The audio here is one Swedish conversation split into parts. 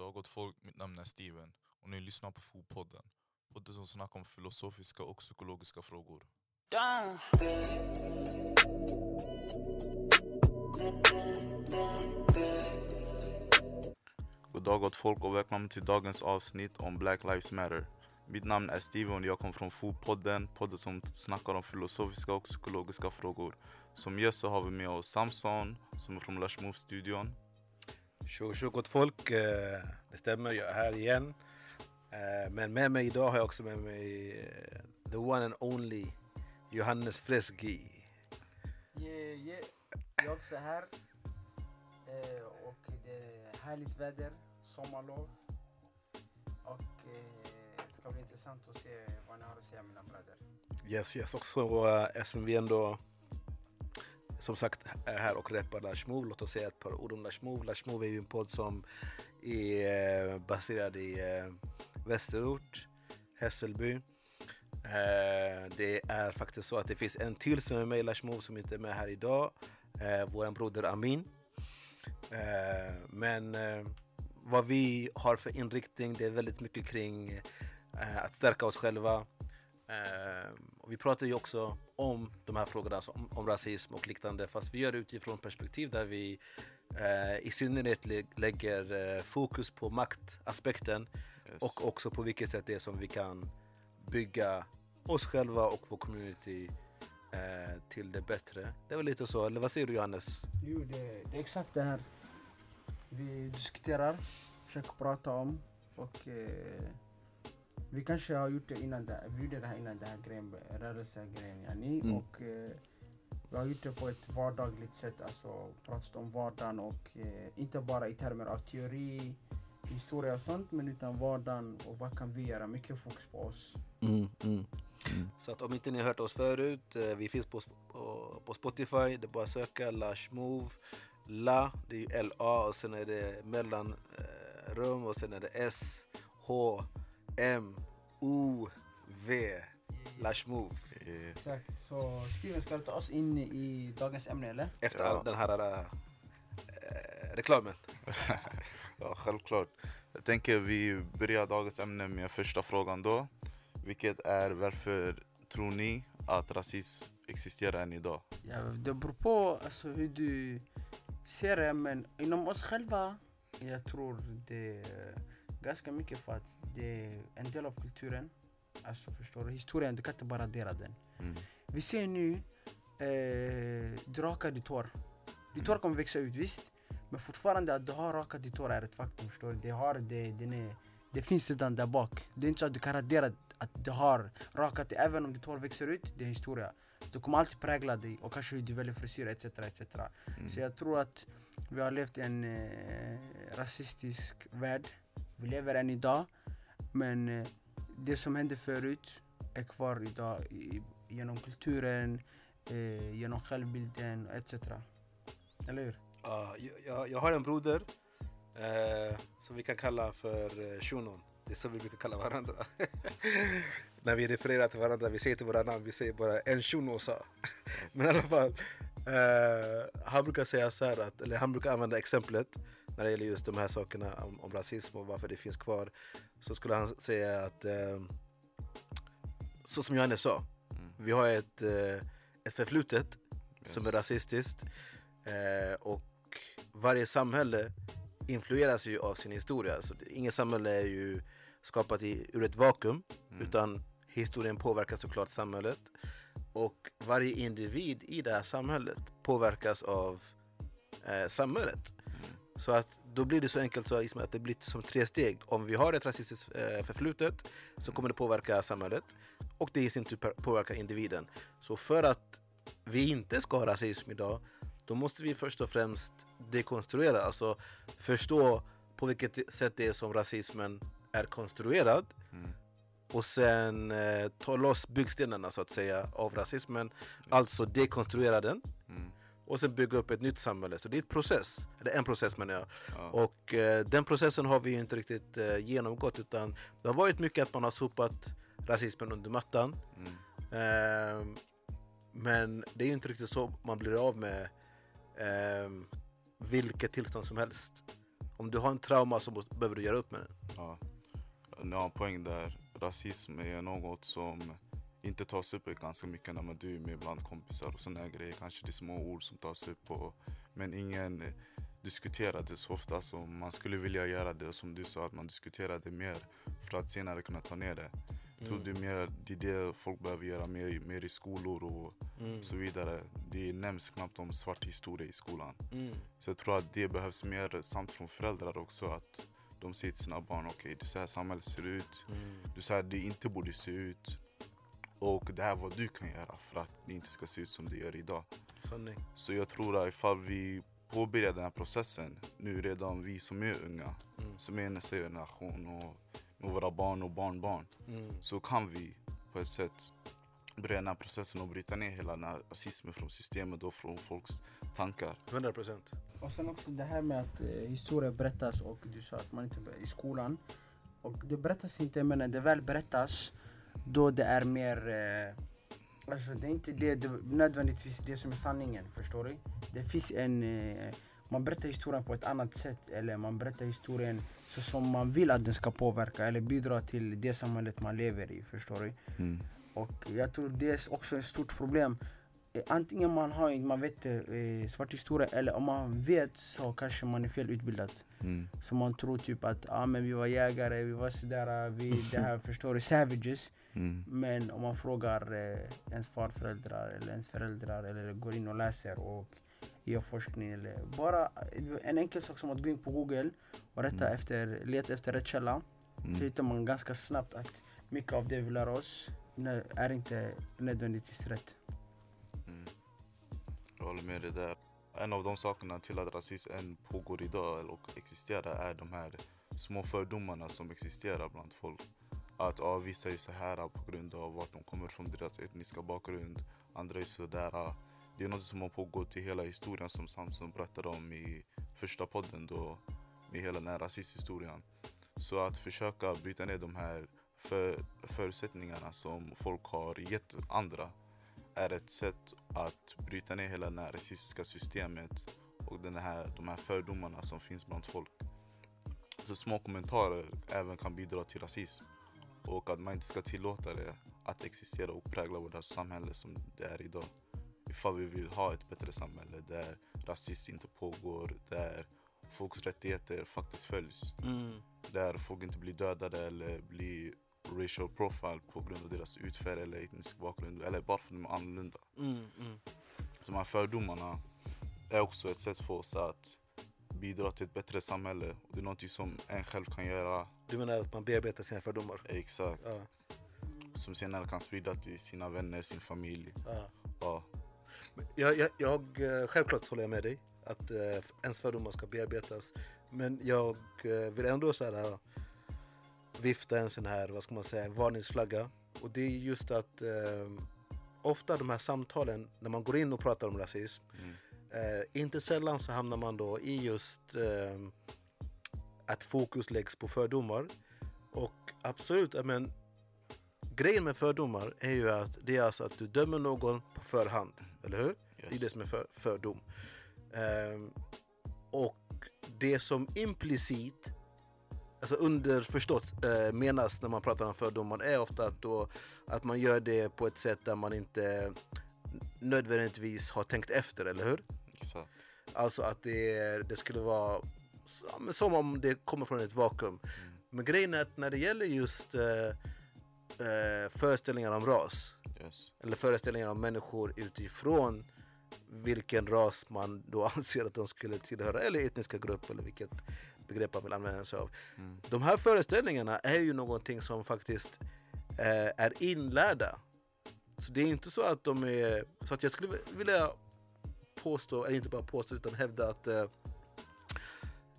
dag gott folk, mitt namn är Steven och ni lyssnar på Fotpodden. Podden som snackar om filosofiska och psykologiska frågor. God dag gott folk och välkommen till dagens avsnitt om Black Lives Matter. Mitt namn är Steven och jag kommer från Fotpodden, podden som snackar om filosofiska och psykologiska frågor. Som gäst så har vi med oss Samson som är från Lush Move-studion. Tjo tjo gott folk, Eh, det stämmer jag är här igen. Eh, Men med mig idag har jag också med mig eh, the one and only Johannes Fresgi. Yeah, yeah. Jag är också här. Och det är härligt väder, sommarlov. Och det ska bli intressant att se vad ni har att säga mina bröder. Yes, yes. Också eftersom vi ändå som sagt här och rappar Lashmov. Låt oss säga ett par ord om Lashmov. Lashmov är ju en podd som är eh, baserad i eh, Västerort, Hässelby. Eh, det är faktiskt så att det finns en till som är med i Lashmov som inte är med här idag. Vår broder Amin. Men vad vi har för inriktning, det är väldigt mycket kring att stärka oss själva. Eh, och vi pratar ju också om de här frågorna, alltså om, om rasism och liknande, fast vi gör det utifrån perspektiv där vi eh, i synnerhet lä- lägger eh, fokus på maktaspekten Yes. och också på vilket sätt det är som vi kan bygga oss själva och vår community eh, till det bättre. Det var lite så, eller vad säger du Johannes? Jo, det, det är exakt det här vi diskuterar, försöker prata om. Och eh, vi kanske har gjort det innan, det, vi gjorde det här innan den här grejen, rörelsegrejen yani. Mm. Och eh, vi har gjort det på ett vardagligt sätt, alltså pratat om vardagen och eh, inte bara i termer av teori, historia och sånt, men utan vardagen och vad kan vi göra? Mycket fokus på oss. Så att om inte ni har hört oss förut, eh, vi finns på, på, på Spotify, det är bara att söka Lash Move. La, det är ju L-A och sen är det mellan eh, rum och sen är det S, H, M, O, V. Lash Move. Eh, Exakt, så Steven ska du ta oss in i dagens ämne eller? Efter Ja. den här eh, reklamen. Ja, självklart. Jag tänker vi börjar dagens ämne med första frågan då. Vilket är varför tror ni att rasism existerar än idag? Ja, det beror på alltså, hur du ser det, men inom oss själva, jag tror det ganska mycket för att det är en del av kulturen. Alltså förstår du, historien, du kan inte bara radera den. Mm. Vi ser nu, eh, du rakar ditt hår. Ditt hår kommer växa ut, visst. Men fortfarande att du har rakat ditt hår är ett faktum, förstår du. Det, har, det, den är, det finns redan där bak. Det är inte så att du kan radera att du har rakat det, även om ditt hår växer ut, det är historia. Du kommer alltid prägla dig och kanske hur du väljer frisyr etc. etc. Mm. Så jag tror att vi har levt i en eh, rasistisk värld. Vi lever än idag. Men eh, det som hände förut är kvar idag i, genom kulturen, eh, genom självbilden etc. Eller hur? Ja, jag- jag, har en broder eh, som vi kan kalla för eh, shunon. Det är så vi brukar kalla varandra. När vi refererar till varandra, vi säger till våra namn, vi säger bara en shuno sa. Men i alla fall, han brukar säga så här, att, eller han brukar använda exemplet när det gäller just de här sakerna om, om rasism och varför det finns kvar. Så skulle han säga att, eh, så som Johannes sa, Mm. vi har ett, eh, ett förflutet som är rasistiskt. Eh, och varje samhälle influeras ju av sin historia. Så inget samhälle är ju skapat i, ur ett vakuum. Mm. Utan historien påverkar såklart samhället. Och varje individ i det här samhället påverkas av eh, samhället. Mm. Så att då blir det så enkelt så att det blir som tre steg. Om vi har ett rasistiskt eh, förflutet så kommer det påverka samhället och det i sin tur påverkar individen. Så för att vi inte ska ha rasism idag då måste vi först och främst dekonstruera, alltså förstå på vilket sätt det är som rasismen är konstruerad Mm. Och sen eh, ta loss byggstenarna så att säga av rasismen, alltså dekonstruera den Mm. och sen bygga upp ett nytt samhälle. Så det är ett process, eller en process menar jag. Ja. Och eh, den processen har vi ju inte riktigt eh, genomgått utan det har varit mycket att man har sopat rasismen under mattan. Mm. Ehm, men det är ju inte riktigt så man blir av med ehm, vilket tillstånd som helst. Om du har en trauma så behöver du göra upp med den. Ja. Ni har en poäng där. Rasism är något som inte tas upp ganska mycket när man du är med bland kompisar och här grejer. Kanske det är små ord som tas upp och, men ingen diskuterar det så ofta som man skulle vilja göra det. Som du sa, att man diskuterar det mer för att senare kunna ta ner det. Tror du mer det är det folk behöver göra mer, mer i skolor och Mm. så vidare. Det nämns knappt om svart historia i skolan. Mm. Så jag tror att det behövs mer samt från föräldrar också. Att de säger till sina barn, okej det är så här samhället ser ut. Mm. Du säger att det inte borde se ut. Och det här är vad du kan göra för att det inte ska se ut som det gör idag. Sanning. Så jag tror att ifall vi påbörjar den här processen nu redan vi som är unga, Mm. som är nästa generation och med våra barn och barnbarn. Mm. Så kan vi på ett sätt börja den här processen och bryta ner hela den här rasismen från systemet och från folks tankar. 100 procent. Och sen också det här med att eh, historia berättas och du sa att man inte i skolan. Och det berättas inte men när det väl berättas då det är mer eh, Alltså det är inte det, det nödvändigtvis det som är sanningen, förstår du? Det finns en eh, man berättar historien på ett annat sätt eller man berättar historien så som man vill att den ska påverka eller bidra till det samhället man lever i, förstår du? Och jag tror det är också ett stort problem. Eh, Antingen man har man vet eh, svart historia eller om man vet så kanske man är fel utbildad. Mm. Så man tror typ att ah, men vi var jägare, vi var sådär, vi det här förstår du, savages. Mm. Men om man frågar eh, ens farföräldrar eller ens föräldrar eller går in och läser och gör forskning eller bara eh, en enkel sak som att gå in på google och rätta Mm. efter, leta efter rätt källa så Mm. hittar man ganska snabbt att mycket av det vi lär oss är inte nödvändigtvis rätt. Mm. Jag håller med dig där. En av de sakerna till att rasism än pågår idag och existerar är de här små fördomarna som existerar bland folk. Att ja, vissa är så här på grund av vart de kommer från, deras etniska bakgrund. Andra är så där. Ah, det är något som har pågått i hela historien som Samson berättade om i första podden då med hela den här rasisthistorien. Så att försöka bryta ner de här för, förutsättningarna som folk har gett andra är ett sätt att bryta ner hela det här rasistiska systemet och den här, de här fördomarna som finns bland folk. Så små kommentarer även kan bidra till rasism och att man inte ska tillåta det att existera och prägla vårt samhälle som det är idag. Ifall vi vill ha ett bättre samhälle där rasism inte pågår, där folks rättigheter faktiskt följs. Mm. Där folk inte blir dödade eller blir racial profile på grund av deras utfärd eller etnisk bakgrund eller bara för att de är annorlunda. Mm. Mm. Så de här fördomarna är också ett sätt för oss att bidra till ett bättre samhälle. Och det är något som en själv kan göra Du menar att man bearbetar sina fördomar? exakt. Ja. Som senare kan sprida till sina vänner, sin familj. ja. Ja, Jag, jag, jag, eh, självklart håller jag med dig att eh, ens fördomar ska bearbetas. Men jag eh, vill ändå så här, vifta en sån här, vad ska man säga, varningsflagga. Och det är just att eh, ofta de här samtalen, när man går in och pratar om rasism, mm. eh, inte sällan så hamnar man då i just eh, att fokus läggs på fördomar. Och absolut, men grejen med fördomar är ju att det är alltså att du dömer någon på förhand, eller hur? Det är yes. det som är för, fördom. Ehm, och det som implicit, alltså underförstått eh, menas när man pratar om fördomar är ofta att, då, att man gör det på ett sätt där man inte nödvändigtvis har tänkt efter, eller hur? exakt. Alltså att det, det skulle vara som om det kommer från ett vakuum. Mm. Men grejen är att när det gäller just eh, eh, föreställningar om ras, Yes. eller föreställningar om människor utifrån vilken ras man då anser att de skulle tillhöra, eller etniska grupp, eller vilket begrepp man vill använda sig av. Mm. De här föreställningarna är ju någonting som faktiskt eh, är inlärda. Så det är inte så att de är... Så att jag skulle vilja påstå, eller inte bara påstå, utan hävda att eh,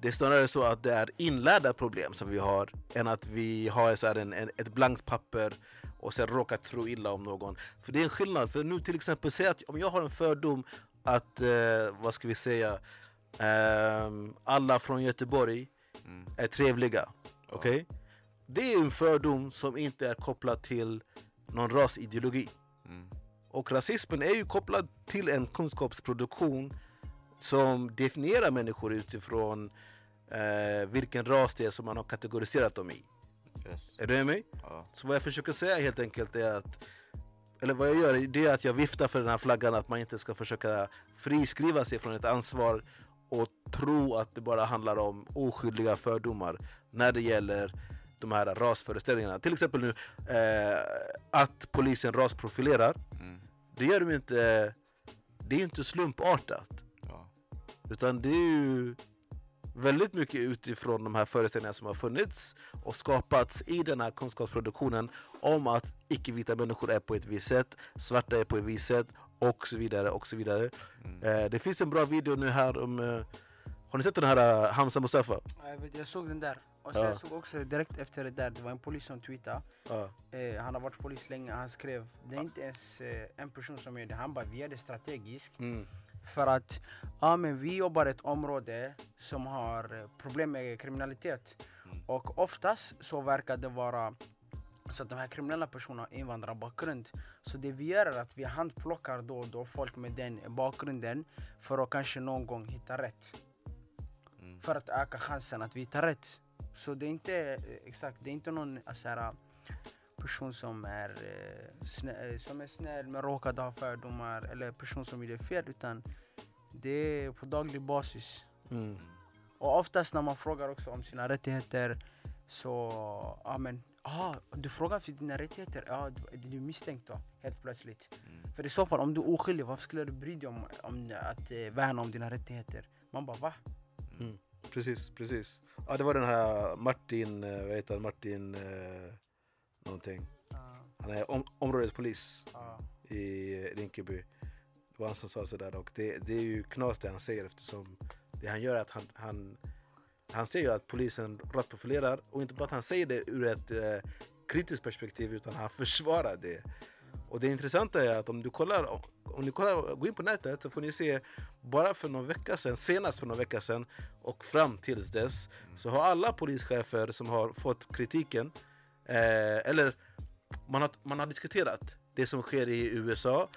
det är snarare så att det är inlärda problem som vi har än att vi har så en, en, ett blankt papper och sen råkar tro illa om någon. För det är en skillnad. För nu till exempel, säg att om jag har en fördom att, eh, vad ska vi säga, ehm, alla från Göteborg Mm. är trevliga. Okej? Det är en fördom som inte är kopplad till någon rasideologi. Mm. Och rasismen är ju kopplad till en kunskapsproduktion som definierar människor utifrån eh, vilken ras det är som man har kategoriserat dem i. Yes. Är du med mig? Ja. Så vad jag försöker säga helt enkelt är att eller vad jag gör det är att jag viftar för den här flaggan att man inte ska försöka friskriva sig från ett ansvar tro att det bara handlar om oskyldiga fördomar när det gäller de här rasföreställningarna. Till exempel nu eh, att polisen rasprofilerar. Mm. Det gör de inte, det är inte slumpartat. Ja. Utan det är ju väldigt mycket utifrån de här föreställningarna som har funnits och skapats i den här kunskapsproduktionen om att icke-vita människor är på ett visst sätt, svarta är på ett visst sätt och så vidare. och så vidare. Mm. Eh, det finns en bra video nu här om... Eh, har ni sett den här uh, Hamza Mustafa? Ja, Jag, vet, jag såg den där. Och sen Ja. jag såg också direkt efter det där, det var en polis som tweetade. Ja. Eh, han har varit polis länge, han skrev det är inte ens eh, en person som gör det, han bara vi gör det strategiskt. Mm. För att ja, men vi jobbar i ett område som har eh, problem med kriminalitet. Mm. Och oftast så verkar det vara så att de här kriminella personerna har invandrarbakgrund. Så det vi gör är att vi handplockar då och då folk med den bakgrunden för att kanske någon gång hitta rätt. För att öka chansen att vi hittar rätt. Så det är inte exakt, det är inte någon eh, så här, person som är, snä, eh, som är snäll men råkade ha fördomar eller person som gjorde fel utan det är på daglig basis. Mm. Och oftast när man frågar också om sina rättigheter så, ja men, ah, du frågar för dina rättigheter, ja du, du är misstänkt då helt plötsligt. Mm. För i så fall om du är oskyldig, varför skulle du bry dig om, om att eh, värna om dina rättigheter? Man bara va? Mm. Precis, precis. Ja, det var den här Martin, eh, vad heter han? Martin eh, någonting. Han är om, områdespolis i Rinkeby. Det var han som sa sådär och det, det är ju knas det han säger eftersom det han gör är att han, han, han säger ju att polisen rasprofilerar och inte bara att han säger det ur ett eh, kritiskt perspektiv utan han försvarar det. Och det intressanta är att om du kollar, om ni kollar, gå in på nätet så får ni se bara för någon vecka sedan, senast för någon vecka sedan och fram tills dess så har alla polischefer som har fått kritiken eh, eller man har, man har diskuterat det som sker i USA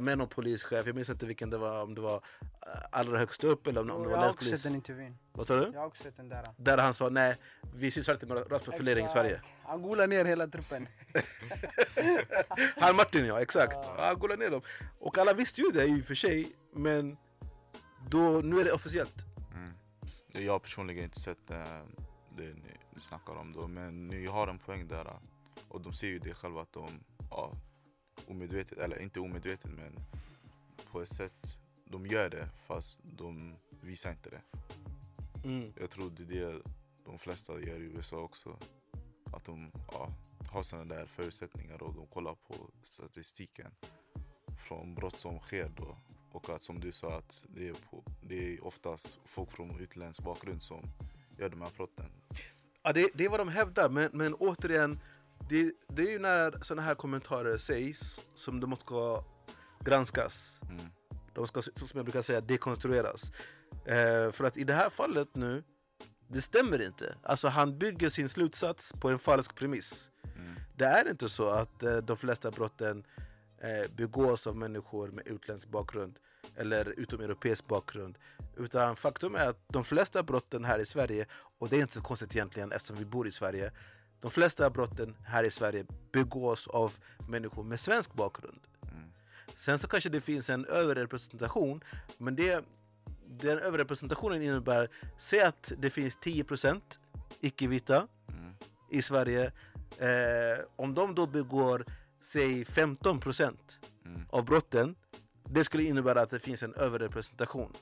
med någon polischef, jag minns inte vilken det var, om det var eh, allra högst upp eller om, om det jag var har också länspolis. sett den intervjun. Vad sa du? Jag har också sett den där. Där han sa nej, vi sysslar inte med rasprofilering i Sverige. Han golar ner hela truppen. Han Martin ja, exakt. Ja. Han går ner dem. Och alla visste ju det i och för sig, men då, nu är det officiellt. Mm. Jag har personligen inte sett eh, det ni, ni snackar om då, men ni har en poäng där. eh, Och de ser ju det själva att de, ja, omedvetet, eller inte omedvetet men på ett sätt, de gör det fast de visar inte det. Mm. Jag tror det är det de flesta gör i USA också. Att de ja, har sådana där förutsättningar och de kollar på statistiken från brott som sker då. Och att som du sa att det är, på, det är oftast folk från utländsk bakgrund som gör de här brotten. Ja, det, det är vad de hävdar, men, men återigen, det, det är ju när sådana här kommentarer sägs som de ska granskas. Mm. De ska, som jag brukar säga, dekonstrueras. Eh, för att i det här fallet nu, det stämmer inte. Alltså han bygger sin slutsats på en falsk premiss. Mm. Det är inte så att eh, de flesta brotten eh, begås av människor med utländsk bakgrund eller utomeuropeisk bakgrund. Utan faktum är att de flesta brotten här i Sverige, och det är inte så konstigt egentligen eftersom vi bor i Sverige, de flesta brotten här i Sverige begås av människor med svensk bakgrund. Mm. Sen så kanske det finns en överrepresentation, men det, den överrepresentationen innebär, säg att det finns 10% icke-vita Mm. i Sverige. Eh, om de då begår, säg 15% Mm. av brotten, det skulle innebära att det finns en överrepresentation.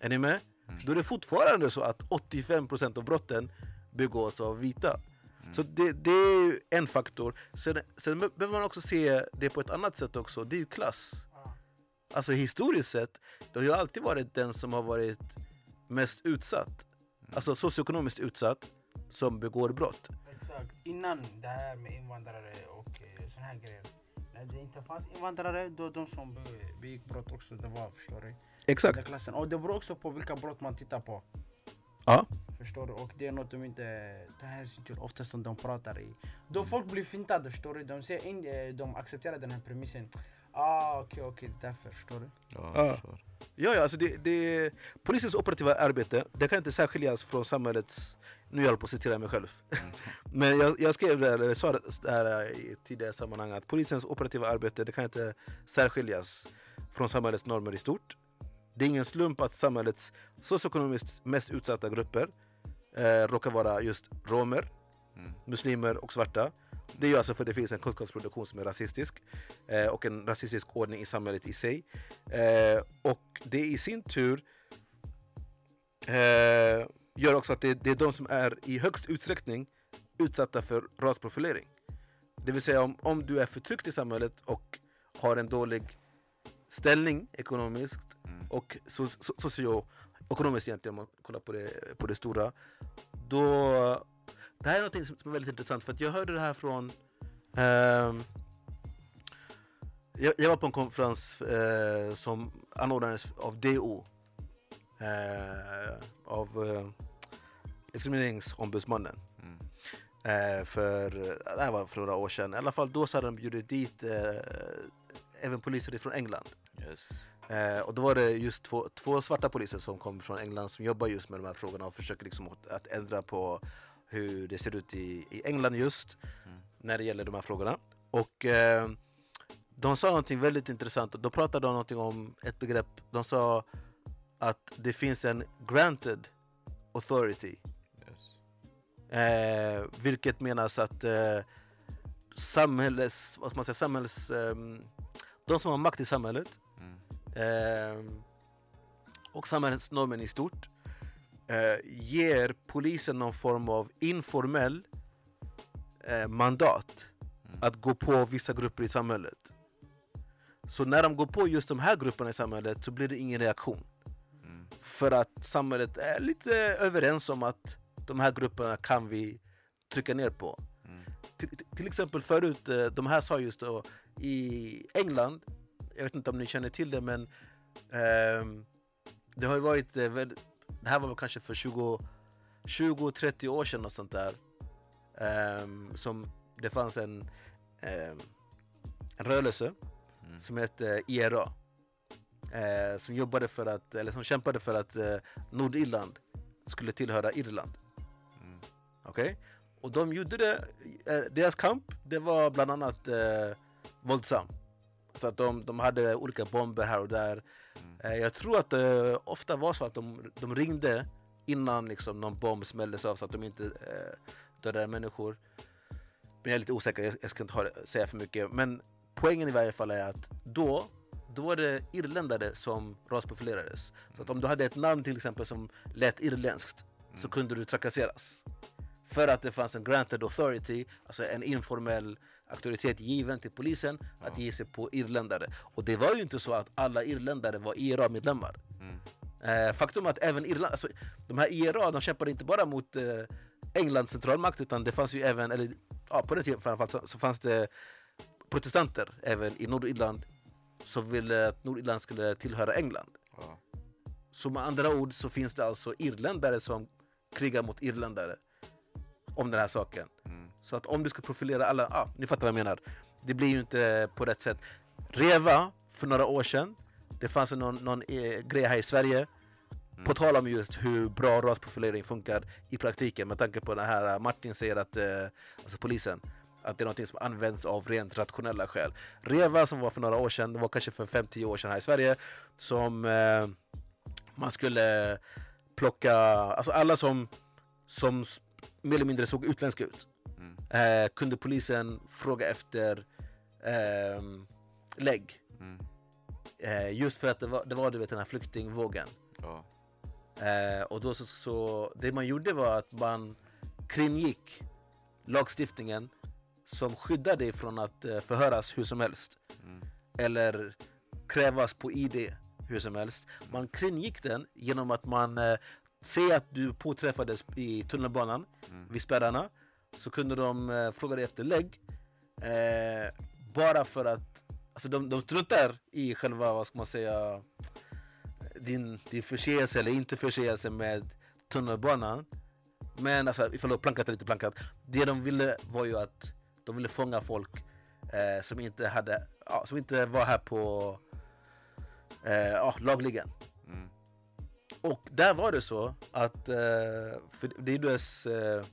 Är ni med? Mm. Då är det fortfarande så att 85% av brotten begås av vita. Så det, det är ju en faktor. Sen, sen behöver man också se det på ett annat sätt också. Det är ju klass. Alltså historiskt sett, det har ju alltid varit den som har varit mest utsatt. Alltså socioekonomiskt utsatt, som begår brott. Exakt. Innan det här med invandrare och eh, såna här grejer. När det inte fanns invandrare, då de som be- begick brott också, det var, förstår du? Exakt. Och det beror också på vilka brott man tittar på. Ja. Förstår du? Och det är något de inte tar hänsyn till oftast när de pratar i. Då folk blir fintade, förstår du? De, ser in, eh, de accepterar den här premissen. Ah, okej, okej, därför, förstår du? Ja, förstår. Ja, ja alltså det, det, polisens operativa arbete det kan inte särskiljas från samhällets... Nu jag på att citera mig själv. Men jag, jag skrev det, eller sa det där i tidigare sammanhang att polisens operativa arbete det kan inte särskiljas från samhällets normer i stort. Det är ingen slump att samhällets socioekonomiskt mest utsatta grupper eh, råkar vara just romer, Mm. muslimer och svarta. Det är ju alltså för att det finns en kunskapsproduktion som är rasistisk eh, och en rasistisk ordning i samhället i sig. Eh, och det i sin tur eh, gör också att det, det är de som är i högst utsträckning utsatta för rasprofilering. Det vill säga om, om du är förtryckt i samhället och har en dålig ställning ekonomiskt Mm. och so, so, socioekonomiskt egentligen om man kollar på det, på det stora. Då, det här är något som är väldigt intressant för att jag hörde det här från ehm, jag, jag var på en konferens eh, som anordnades av DO eh, av eh, Diskrimineringsombudsmannen Mm. eh, för, det här var för några år sedan. I alla fall då så hade de bjudit dit eh, även poliser från England. Yes. Eh, och då var det just två, två svarta poliser som kom från England som jobbar just med de här frågorna och försöker liksom att, att ändra på hur det ser ut i, i England just Mm. när det gäller de här frågorna. Och eh, de sa någonting väldigt intressant. De pratade om någonting om ett begrepp. De sa att det finns en granted authority. Yes. Eh, vilket menas att eh, samhälles, vad man säga, samhälls, eh, de som har makt i samhället. Eh, och samhällsnormen i stort eh, ger polisen någon form av informell eh, mandat Mm. att gå på vissa grupper i samhället. Så när de går på just de här grupperna i samhället så blir det ingen reaktion. Mm. För att samhället är lite överens om att de här grupperna kan vi trycka ner på. Mm. Till, till exempel förut, eh, de här sa just då i England, jag vet inte om ni känner till det men ehm, det har ju varit, eh, det här var väl kanske för 20 20-30 år sedan och sånt där. ehm, som det fanns en, ehm, en rörelse Mm. som hette IRA. Eh, som jobbade för att, eller som kämpade för att eh, Nordirland skulle tillhöra Irland. Mm. Okej? Och de gjorde det, eh, deras kamp det var bland annat eh, våldsam. Så att de, de hade olika bomber här och där. Mm. Eh, jag tror att det ofta var så att de, de ringde innan liksom, någon bomb smälldes av så att de inte eh, dödade människor. Men jag är lite osäker, jag, jag ska inte ha, säga för mycket. Men poängen i varje fall är att då, då var det irländare som rasprofilerades. Så att om du hade ett namn till exempel som lät irländskt så kunde du trakasseras. För att det fanns en granted authority, alltså en informell auktoritet given till polisen att ge sig på irländare. Och det var ju inte så att alla irländare var IRA-medlemmar. Mm. Eh, faktum är att även Irland, alltså, de här IRA de kämpade inte bara mot eh, Englands centralmakt utan det fanns ju även, eller ja, på den tiden framförallt så, så fanns det protestanter även i Nordirland som ville att Nordirland skulle tillhöra England. Ja. Så med andra ord så finns det alltså irländare som krigar mot irländare om den här saken. Mm. Så att om du ska profilera alla, ah, ni fattar vad jag menar. Det blir ju inte på rätt sätt. Reva, för några år sedan, det fanns någon, någon eh, grej här i Sverige på tal om just hur bra rasprofilering funkar i praktiken med tanke på det här eh, Martin säger att, eh, alltså polisen, att det är något som används av rent rationella skäl. Reva som var för några år sedan, det var kanske för 5-10 år sedan här i Sverige, som eh, man skulle plocka, alltså alla som, som mer eller mindre såg utländska ut Mm. eh, kunde polisen fråga efter ehm, lägg. Mm. Eh, just för att det var, det var du vet, den här flyktingvågen. Ja. Eh, och då så, så, det man gjorde var att man kringgick lagstiftningen som skyddar dig från att eh, förhöras hur som helst. Mm. Eller krävas på ID hur som helst. Man kringgick den genom att man ser att du påträffades i tunnelbanan Mm. vid spärrarna så kunde de eh, fråga dig efter lägg. Eh, bara för att alltså de, de struntar i själva, vad ska man säga, din, din förseelse eller inte förseelse med tunnelbanan. Men alltså ifall du har plankat eller inte plankat. Det de ville var ju att de ville fånga folk eh, som inte hade, ja, som inte var här på eh, ja, lagligen. Mm. Och där var det så att eh, för det, gjordes, eh,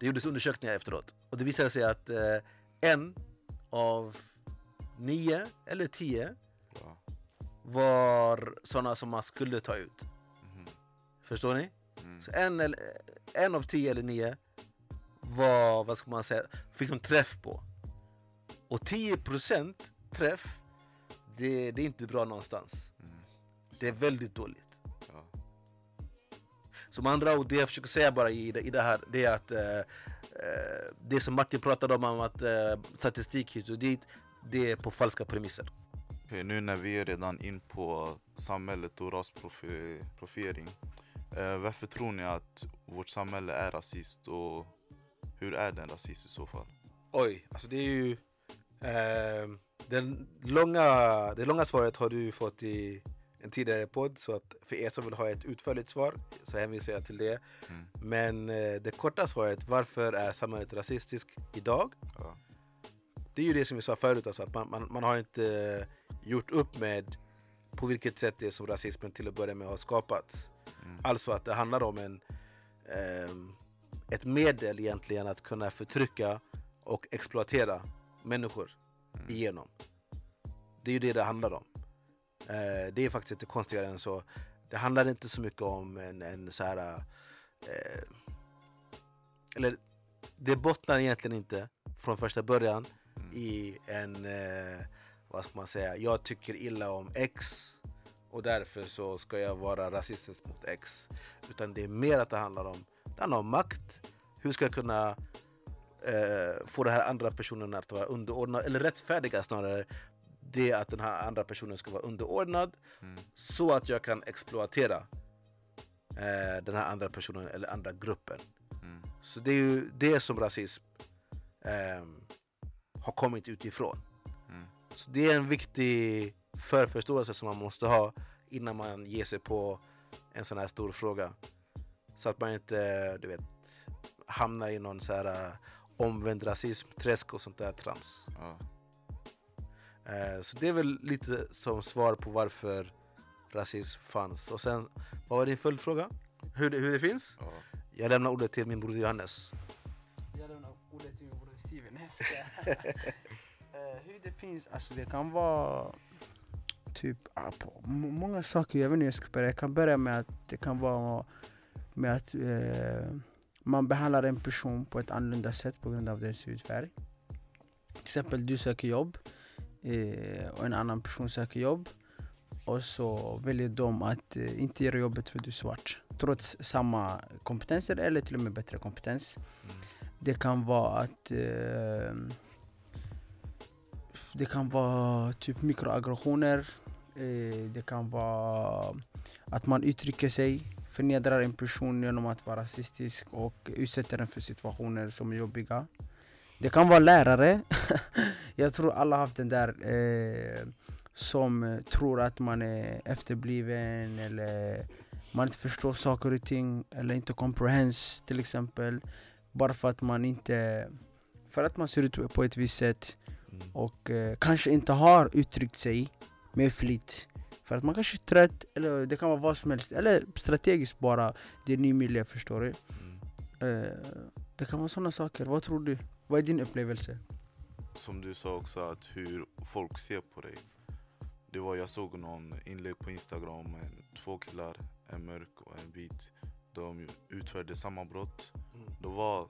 det gjordes undersökningar efteråt. Och det visade sig att eh, en av nio eller tio var sådana som man skulle ta ut. Mhm. Förstår ni? Mm. Så en, eller, en av tio eller nio var, vad ska man säga, fick de träff på. Och 10% träff, det, det är inte bra någonstans. Mm. Det är väldigt dåligt. Med andra ord, det jag försöker säga bara i det, i det här, det är att eh, eh, det som Martin pratade om, om att eh, statistik hit och dit, det är på falska premisser. Okej, nu när vi är redan in på samhället och rasprofilering. Eh, varför tror ni att vårt samhälle är rasist och hur är den rasist i så fall? Oj, alltså det är ju... Eh, den långa, det långa svaret har du fått i en tidigare podd, så att för er som vill ha ett utförligt svar så hänvisar jag till det. Mm. Men eh, det korta svaret, varför är samhället rasistiskt idag? Ja. Det är ju det som vi sa förut, alltså, att man, man, man har inte gjort upp med på vilket sätt det är som rasismen till att börja med har skapats. Mm. Alltså att det handlar om en, ehm, ett medel egentligen att kunna förtrycka och exploatera människor Mm. igenom. Det är ju det det handlar om. Eh, det är faktiskt inte konstigare än så. Det handlar inte så mycket om en, en så här... Eh, eller det bottnar egentligen inte från första början Mm. i en, eh, vad ska man säga, jag tycker illa om X och därför så ska jag vara rasistisk mot X. Utan det är mer att det handlar om, det handlar om makt. Hur ska jag kunna eh, få den här andra personen att vara underordnad, eller rättfärdiga snarare, det att den här andra personen ska vara underordnad Mm. så att jag kan exploatera eh, den här andra personen eller andra gruppen. Mm. Så det är ju det som rasism ehm, har kommit utifrån. Mm. Så det är en viktig förförståelse som man måste ha innan man ger sig på en sån här stor fråga. Så att man inte du vet, hamnar i någon så här eh, omvänd rasism, träsk och sånt där trams. Ja. Eh, så det är väl lite som svar på varför rasism fanns. Och sen, vad var din följdfråga? Hur det, hur det finns? Ja. Jag lämnar ordet till min bror Johannes. Jag lämnar ordet till min bror Steven. Eh, Hur det finns, alltså det kan vara typ ah, på må- många saker. Jag vet inte hur jag ska börja. Jag kan börja med att det kan vara med att eh, man behandlar en person på ett annorlunda sätt på grund av dess hudfärg. Till exempel du söker jobb eh, och en annan person söker jobb och så väljer de att eh, inte göra jobbet för du är svart. Trots samma kompetenser eller till och med bättre kompetens. Mm. Det kan vara att eh, det kan vara typ mikroaggressioner. Eh, det kan vara att man uttrycker sig, förnedrar en person genom att vara rasistisk och utsätter den för situationer som är jobbiga. Det kan vara lärare. Jag tror alla har haft den där eh, som eh, tror att man är efterbliven eller man inte förstår saker och ting eller inte comprehends till exempel. Bara för att man inte för att man ser ut på ett visst sätt Mm. och eh, kanske inte har uttryckt sig med flit. För att man kanske är trött, eller det kan vara vad som helst. Eller strategiskt bara, det är ny miljö förstår du. Mm. Eh, det kan vara sådana saker. Vad tror du? Vad är din upplevelse? Som du sa också, att hur folk ser på dig. Det var, jag såg någon inlägg på Instagram med två killar, en mörk och en vit. De utförde samma brott. De var,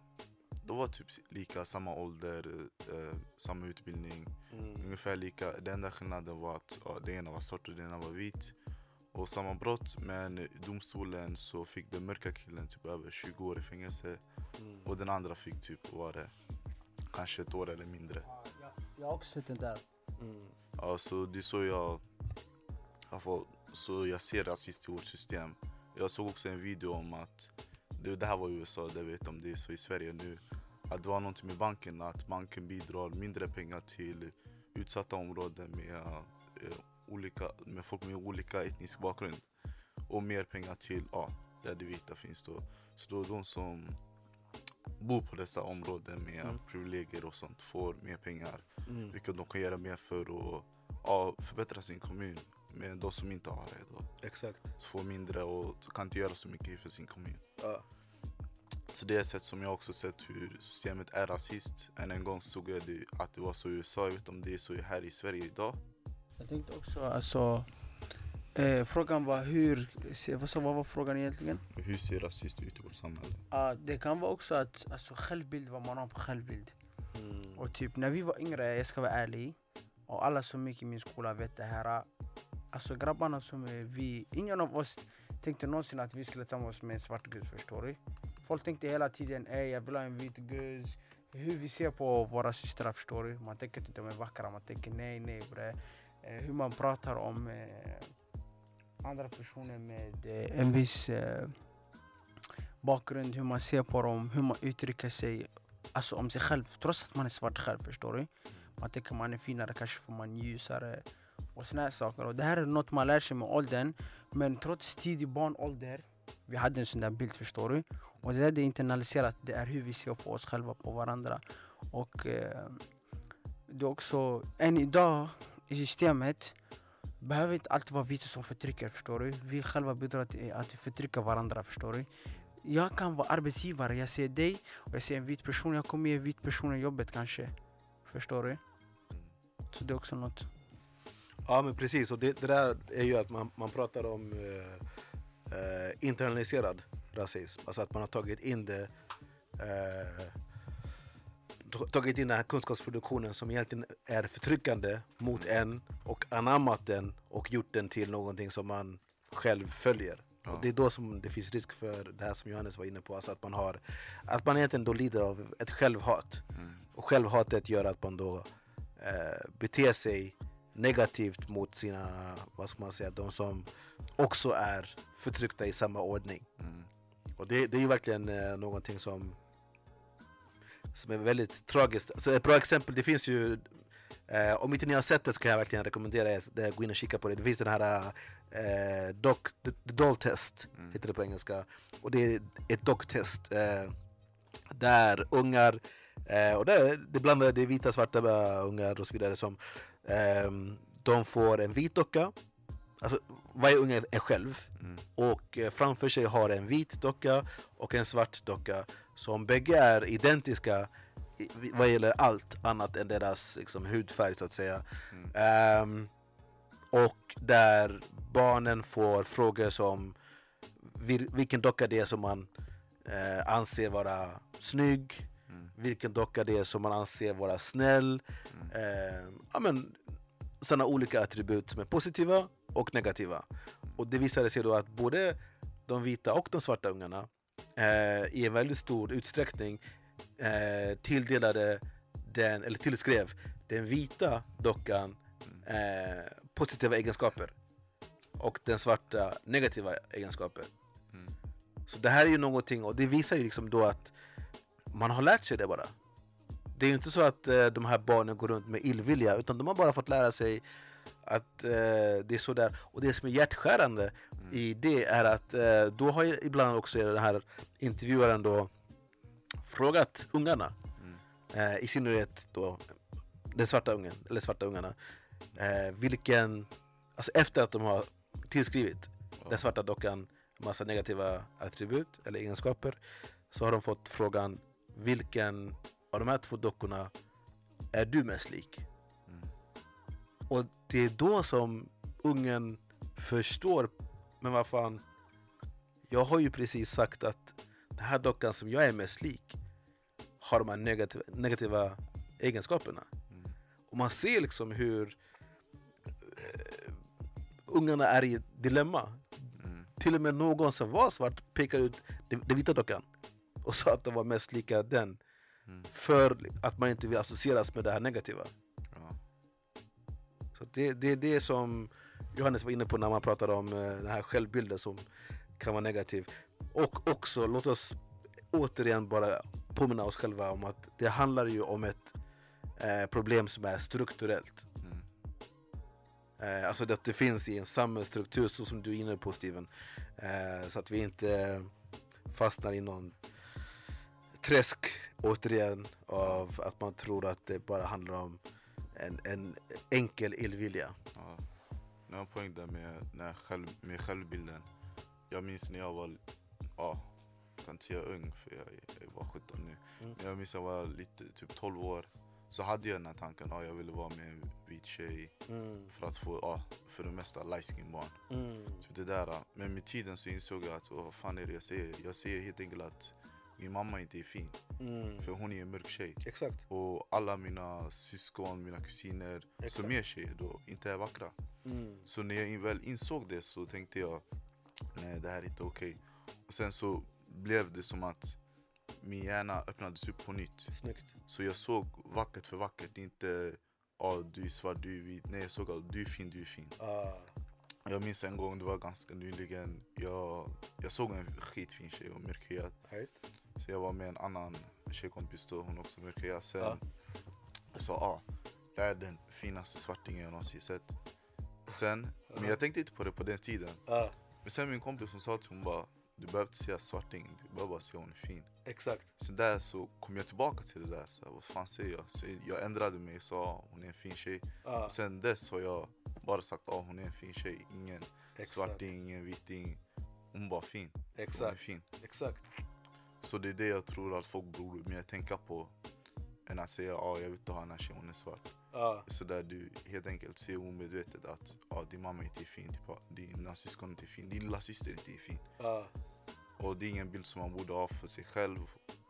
de var typ lika, samma ålder, eh, samma utbildning. Mm. Ungefär lika. Den enda skillnaden var att ja, det ena var svart och det ena var vit. Och samma brott, men i domstolen så fick den mörka killen typ över 20 år i fängelse. Mm. Och den andra fick typ, vad var det? Kanske ett år eller mindre. Jag har också sett den där. Mm. Ja, så det är så jag, jag får, så jag ser rasist i vårt system. Jag såg också en video om att, det, det här var i USA, det vet om det är så i Sverige nu. Att det var någonting med banken, att banken bidrar mindre pengar till utsatta områden med, eh, olika, med folk med olika etnisk bakgrund. Och mer pengar till, ja, där det vita finns då. Så då de som bor på dessa områden med Mm. privilegier och sånt får mer pengar. Mm. Vilket de kan göra mer för att ja, förbättra sin kommun med de som inte har det. Då. Exakt. Så får mindre och kan inte göra så mycket för sin kommun. Ja. Så det är ett sätt som jag också sett hur systemet är rasist. Än en gång såg jag det, att det var så i USA, jag vet inte om det är så här i Sverige idag. Jag tänkte också, alltså eh, Frågan var hur, se, vad, vad var frågan egentligen? Hur ser rasist ut i vårt samhälle? Ja, det kan vara också att alltså, självbild, vad man har på självbild. Mm. Och typ när vi var yngre, jag ska vara ärlig, och alla som gick i min skola vet det här. Alltså grabbarna som vi, ingen av oss tänkte någonsin att vi skulle ta med oss med en svart gus förstår du. Folk tänkte hela tiden, ey jag vill ha en vit gus. Hur vi ser på våra systrar förstår du. Man tänker inte de är vackra, man tänker nej nej bre. Eh, hur man pratar om eh, andra personer med eh, en viss eh, bakgrund, hur man ser på dem, hur man uttrycker sig alltså om sig själv, trots att man är svart själv förstår du. Man tänker man är finare, kanske för man är ljusare och såna här saker. Och det här är något man lär sig med åldern, men trots tidig barnålder, vi hade en sån där bild förstår du. Och det där det är internaliserat, det är hur vi ser på oss själva, på varandra. Och eh, det är också, än idag i systemet, behöver inte alltid vara vita som förtrycker förstår du. Vi själva bidrar till att förtrycka varandra förstår du. Jag kan vara arbetsgivare, jag ser dig och jag ser en vit person, jag kommer ge en vit person jobbet kanske. Förstår du? Så det är också något. Ja men precis, och det, det där är ju att man, man pratar om eh, eh, internaliserad rasism. Alltså att man har tagit in det eh, tagit in den här kunskapsproduktionen som egentligen är förtryckande mot en och anammat den och gjort den till någonting som man själv följer. Ja. Och det är då som det finns risk för det här som Johannes var inne på, alltså att man har att man egentligen då lider av ett självhat. Mm. Och självhatet gör att man då eh, beter sig negativt mot sina, vad ska man säga, de som också är förtryckta i samma ordning. Mm. Och det, det är ju verkligen eh, någonting som, som är väldigt tragiskt. Så ett bra exempel, det finns ju Eh, om inte ni har sett det så kan jag verkligen rekommendera er att eh, gå in och kika på det. Det finns den här eh, doc, the, the doll test, Mm. heter det på engelska. Och det är ett docktest eh, där ungar, eh, och där, det blandar det är vita, svarta ungar och så vidare som ehm, de får en vit docka, alltså varje unge är själv Mm. och eh, framför sig har en vit docka och en svart docka som bägge är identiska i- vad gäller allt annat än deras liksom, hudfärg så att säga. Mm. Ehm, och där barnen får frågor som vil, vilken docka det är som man eh, anser vara snygg, Mm. vilken docka det är som man anser vara snäll. Mm. Eh, ja, men, sådana olika attribut som är positiva och negativa. Och det visade sig då att både de vita och de svarta ungarna eh, i en väldigt stor utsträckning eh, tilldelade den, eller tillskrev den vita dockan eh, positiva egenskaper och den svarta negativa egenskaper. Mm. Så det här är ju någonting, och det visar ju liksom då att man har lärt sig det bara. Det är ju inte så att eh, de här barnen går runt med illvilja, utan de har bara fått lära sig att eh, det är så där. Och det som är hjärtskärande i det är att eh, då har ju ibland också den här intervjuaren då frågat ungarna, Mm. eh, i synnerhet då den svarta ungen, eller svarta ungarna, eh, vilken, alltså efter att de har tillskrivit Ja. den svarta dockan massa negativa attribut eller egenskaper så har de fått frågan vilken av de här två dockorna är du mest lik? Och det är då som ungen förstår, men vad fan, jag har ju precis sagt att den här dockan som jag är mest lik har de här negativa, negativa egenskaperna. Mm. Och man ser liksom hur eh, ungarna är i ett dilemma. Mm. Till och med någon som var svart pekar ut den, den vita dockan och sa att de var mest lika den. Mm. För att man inte vill associeras med det här negativa. Det, det är det som Johannes var inne på när man pratade om eh, den här självbilden som kan vara negativ. Och också, låt oss återigen bara påminna oss själva om att det handlar ju om ett eh, problem som är strukturellt. Mm. Eh, alltså att det finns i en samhällsstruktur så som du är inne på Steven. Eh, så att vi inte fastnar i någon träsk återigen av att man tror att det bara handlar om en, en enkel illvilja. Ja. ni har en poäng där med, när själv, med självbilden. Jag minns när jag var, ja, jag kan inte säga ung för jag, jag var 17 nu. Mm. Men jag minns när jag var lite, typ 12 år. Så hade jag den här tanken, ja, jag ville vara med en vit tjej Mm. för att få, ja, för det mesta light skin barn. Mm. Typ det där. Men med tiden så insåg jag att, "Åh, vad fan är det jag säger? Jag säger helt enkelt att min mamma inte är fin. Mm. För hon är en mörk tjej. Exakt. Och alla mina syskon, mina kusiner Exakt. som är tjejer då inte är vackra. Mm. Så när jag väl insåg det så tänkte jag nej det här är inte okej. Och sen så blev det som att min hjärna öppnades upp på nytt. Snyggt. Så jag såg vackert för vackert, inte ja du är svart, du är vit. Nej jag såg att du är fin, du är fin. Ah. Jag minns en gång, det var ganska nyligen, jag, jag såg en skitfin tjej och mörkhyad. Right. Så jag var med en annan tjejkompis då, hon också mörkhyad. Sen Ja. jag sa ah, det här är den finaste svartingen jag någonsin sett. Sen, men jag tänkte inte på det på den tiden. Ah. Men sen min kompis hon sa till hon bara du behöver inte säga svarting, du behöver bara säga hon är fin. Exakt. Sen där så kom jag tillbaka till det där. Så här, vad fan säger jag? Så jag ändrade mig och sa hon är en fin tjej. Ah. Sen dess har jag bara sagt ah, hon är en fin tjej. Ingen Exakt. svarting, ingen viting. Hon bara fin. Hon är Exakt. fin. Exakt. Så det är det jag tror att folk borde mer tänka på. Än att säga att ah, jag vill inte ha den här tjejen, hon är svart. Ah. Så där du helt enkelt ser omedvetet att ah, din mamma inte är fin, typ, ah, dina syskon inte är fin, din lilla syster inte är fin. Ah. Och det är ingen bild som man borde ha för sig själv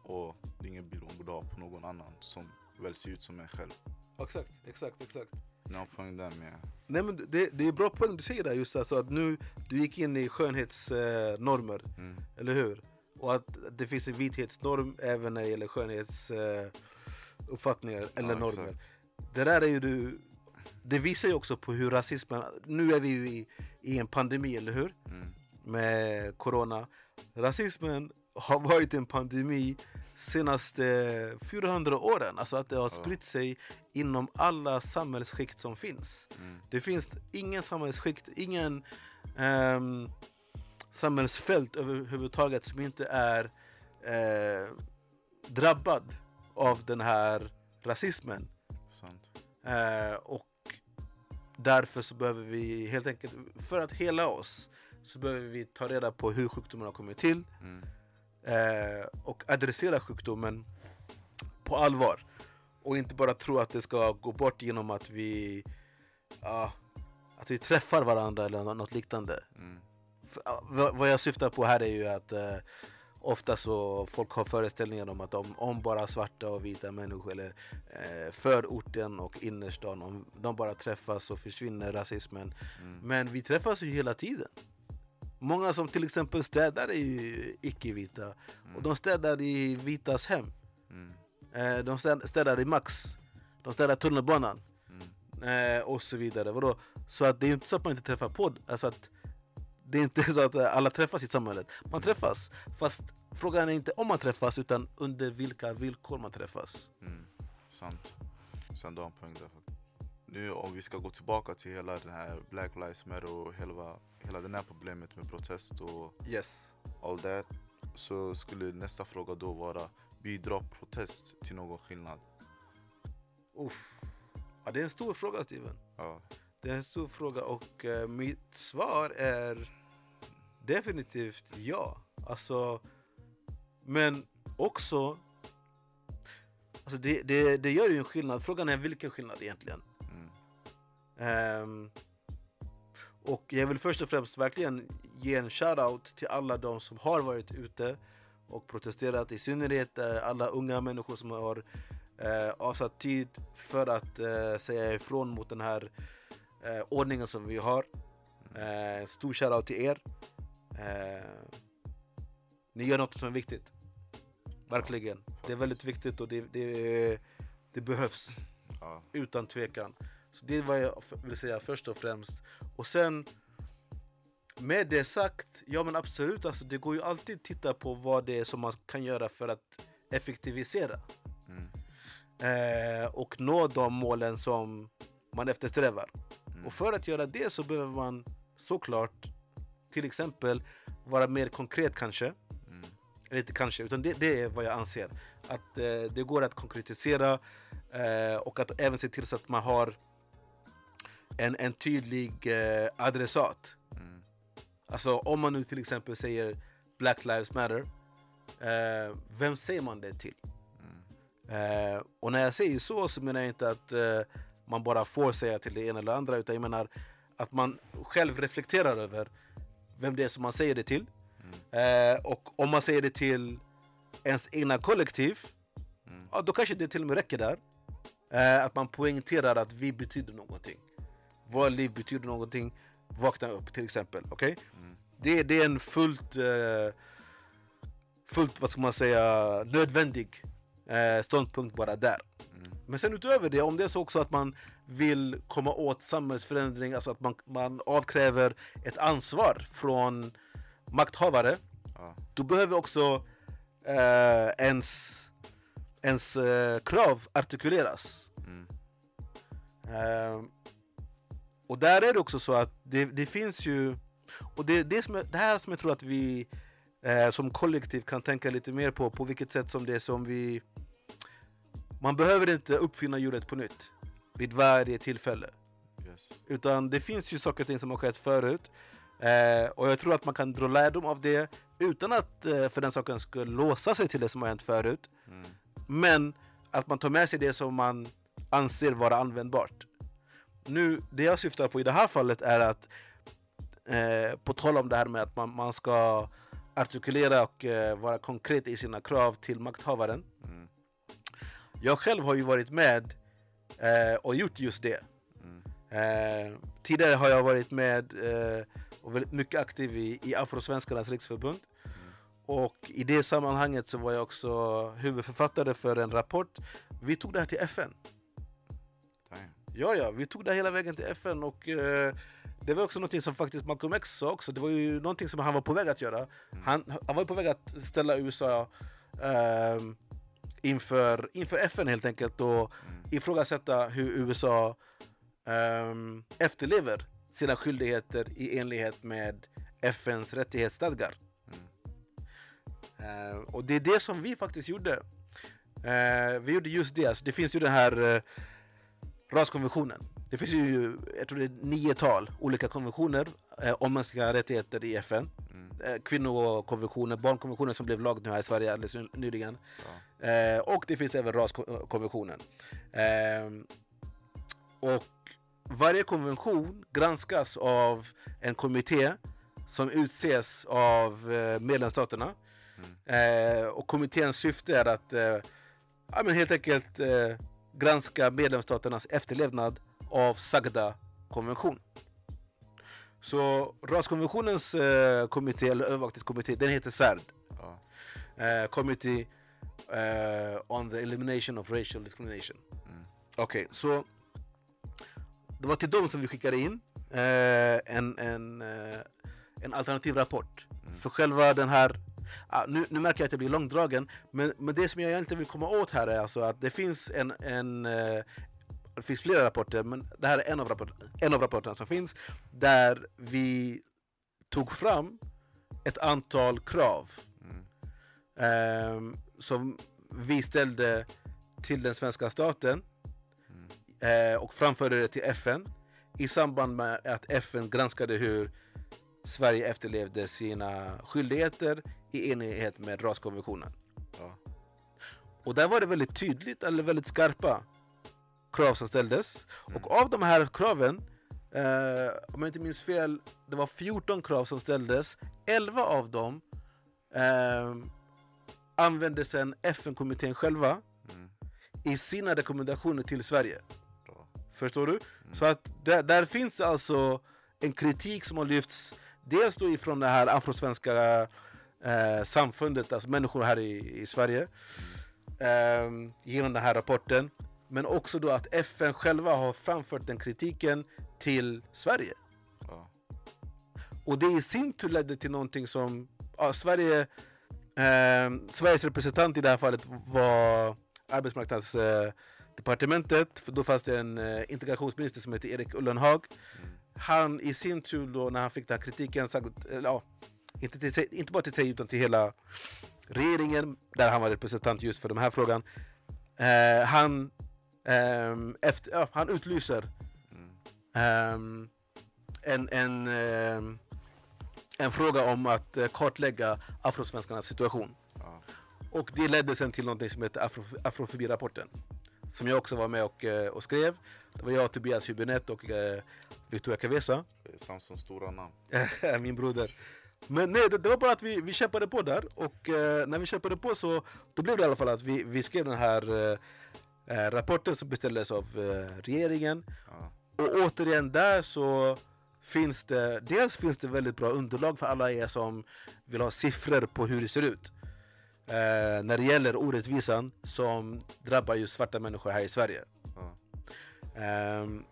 och det är ingen bild man borde ha på någon annan som väl ser ut som en själv. Exakt. Exakt. Exakt. Har poäng där med. Nej men det, det är bra poäng du säger där just alltså att nu du gick in i skönhetsnormer, eh, normer, Mm. eller hur? Och att det finns en vithetsnorm även när det gäller skönhetsuppfattningar eh, eller Ja, normer. exakt. Det där är ju du, det visar ju också på hur rasismen, nu är vi ju i, i en pandemi eller hur? Mm. Med corona. Rasismen har varit en pandemi senaste 400 åren. Alltså att det har spritt sig inom alla samhällsskikt som finns. Mm. Det finns ingen samhällsskikt, ingen ehm, samhällsfält överhuvudtaget som inte är eh, drabbad av den här rasismen. Eh, och därför så behöver vi helt enkelt, för att hela oss, så behöver vi ta reda på hur sjukdomen har kommit till Mm. eh, och adressera sjukdomen på allvar. Och inte bara tro att det ska gå bort genom att vi, ja, att vi träffar varandra eller nå- något liknande. Mm. Vad- jag syftar på här är ju att eh, ofta så folk har föreställningar om att om, om bara svarta och vita människor eller eh, förorten och innerstan, om de bara träffas så försvinner rasismen. Mm. Men vi träffas ju hela tiden. Många som till exempel städar är ju icke-vita och de städar i vitas hem. Mm. Eh, de städ- städar i Max, de städar tunnelbanan Mm. eh, och så vidare. Vadå? Så att det är inte så att man inte träffar på, alltså att det är inte så att eh, alla träffas i samhället. Man träffas, fast frågan är inte om man träffas utan under vilka villkor man träffas. Mm. Sant. Sen du har en poäng där. Nu om vi ska gå tillbaka till hela den här Black Lives Matter och hela, hela det här problemet med protest och Yes. all that. Så skulle nästa fråga då vara bidrar protest till någon skillnad? Uff. Ja, det är en stor fråga Steven. Ja. Det är en stor fråga och eh, mitt svar är definitivt ja. Alltså, men också, alltså det, det, det gör ju en skillnad. Frågan är vilken skillnad egentligen. Mm. Ehm, och jag vill först och främst verkligen ge en shout-out till alla de som har varit ute och protesterat. I synnerhet eh, alla unga människor som har eh, avsatt tid för att eh, säga ifrån mot den här eh, ordningen som vi har. Eh, stor shoutout till er. Eh, ni gör något som är viktigt. Verkligen. Det är väldigt viktigt och det, det, det behövs Ja. utan tvekan. Så det är vad jag vill säga först och främst. Och sen med det sagt, ja men absolut, alltså, det går ju alltid att titta på vad det är som man kan göra för att effektivisera Mm. eh, och nå de målen som man eftersträvar. Och för att göra det så behöver man såklart till exempel vara mer konkret kanske. Mm. Eller inte kanske, utan det, det är vad jag anser. Att eh, det går att konkretisera eh, och att även se till så att man har en, en tydlig eh, adressat. Mm. Alltså om man nu till exempel säger Black Lives Matter, eh, vem säger man det till? Mm. Eh, och när jag säger så så menar jag inte att eh, man bara får säga till det ena eller andra utan jag menar att man själv reflekterar över vem det är som man säger det till. Eh, och om man säger det till ens egna kollektiv, Mm. ja, då kanske det till och med räcker där. Eh, att man poängterar att vi betyder någonting. Våra liv betyder någonting. Vakna upp till exempel. okej? Mm. Det, det är en fullt, eh, fullt vad ska man säga, nödvändig eh, ståndpunkt bara där. Mm. Men sen utöver det, om det är så också att man vill komma åt samhällsförändring, alltså att man, man avkräver ett ansvar från makthavare, Ja. då behöver också eh, ens, ens eh, krav artikuleras. Mm. Eh, och där är det också så att det, det finns ju, och det, det, som är, det här som jag tror att vi eh, som kollektiv kan tänka lite mer på, på vilket sätt som det är som vi man behöver inte uppfinna hjulet på nytt vid varje tillfälle. Yes. Utan det finns ju saker och ting som har skett förut. Eh, och jag tror att man kan dra lärdom av det utan att eh, för den saken skulle låsa sig till det som har hänt förut. Mm. Men att man tar med sig det som man anser vara användbart. Nu, det jag syftar på i det här fallet är att eh, på tal om det här med att man, man ska artikulera och eh, vara konkret i sina krav till makthavaren. Mm. Jag själv har ju varit med eh, och gjort just det. Mm. Eh, tidigare har jag varit med eh, och väldigt mycket aktiv i, i Afrosvenskarnas riksförbund. Och i det sammanhanget så var jag också huvudförfattare för en rapport. Vi tog det här till FN. Damn. Ja, ja, vi tog det hela vägen till FN och eh, det var också någonting som faktiskt Malcolm X sa också. Det var ju någonting som han var på väg att göra. Han, han var på väg att ställa USA ehm, inför, inför FN helt enkelt och ifrågasätta hur USA ehm, efterlever sina skyldigheter i enlighet med FNs rättighetsstadgar. Eh, och det är det som vi faktiskt gjorde. Eh, vi gjorde just det. Alltså, det finns ju den här eh, raskonventionen. Det finns ju, jag tror det är niotal olika konventioner eh, om mänskliga rättigheter i FN. Mm. Eh, kvinnokonventionen, barnkonventionen som blev lag nu här i Sverige alldeles ny- nyligen. Ja. Eh, och det finns även raskonventionen. Eh, och varje konvention granskas av en kommitté som utses av eh, medlemsstaterna. Eh, och kommitténs syfte är att ja, men helt enkelt granska medlemsstaternas efterlevnad av sagda konvention. Så raskonventionens eh, kommitté, eller övervakningskommitté, den heter CERD. Ja. Eh, Committee eh, on the Elimination of Racial Discrimination. Mm. Okej, så det var till dem som vi skickade in eh, en, en, eh, en alternativ rapport. För själva den här, ah, nu, nu märker jag att jag blir långdragen, men, men det som jag egentligen vill komma åt här är alltså att det finns en, en eh, det finns flera rapporter, men det här är en av, rapport, en av rapporterna som finns där vi tog fram ett antal krav Mm. ehm, som vi ställde till den svenska staten eh, och framförde det till FN i samband med att FN granskade hur Sverige efterlevde sina skyldigheter i enlighet med raskonventionen. Ja. Och där var det väldigt tydligt, eller väldigt skarpa krav som ställdes. Och av de här kraven, eh, om jag inte minns fel, det var 14 krav som ställdes. 11 av dem eh, använde sen FN-kommittén själva Mm. i sina rekommendationer till Sverige. Bra. Förstår du? Så att där, där finns alltså en kritik som har lyfts dels då ifrån det här afrosvenska eh, samfundet, alltså människor här i, i Sverige eh, genom den här rapporten. Men också då att FN själva har framfört den kritiken till Sverige. Ja. Och det i sin tur ledde till någonting som ja, Sverige, eh, Sveriges representant i det här fallet var arbetsmarknadsdepartementet. För då fanns det en eh, integrationsminister som heter Erik Ullenhag. Han i sin tur då när han fick den här kritiken, sagt, eller, ja, inte, till sig, inte bara till sig utan till hela regeringen där han var representant just för den här frågan. Eh, han, ehm, efter, ja, han utlyser ehm, en, en, ehm, en fråga om att eh, kartlägga afrosvenskarnas situation. Ja. Och det ledde sen till något som heter Afro, Afrofobirapporten. Som jag också var med och, eh, och skrev. Det var jag, Tobias Hübinette och eh, Victoria Cavesa. Samsons stora namn. min broder. Men nej, det, det var bara att vi, vi kämpade på där och eh, när vi kämpade på så då blev det i alla fall att vi, vi skrev den här eh, eh, rapporten som beställdes av eh, regeringen. Ja. Och återigen där så finns det, dels finns det väldigt bra underlag för alla er som vill ha siffror på hur det ser ut. Eh, när det gäller orättvisan som drabbar just svarta människor här i Sverige. Ja. Ehm,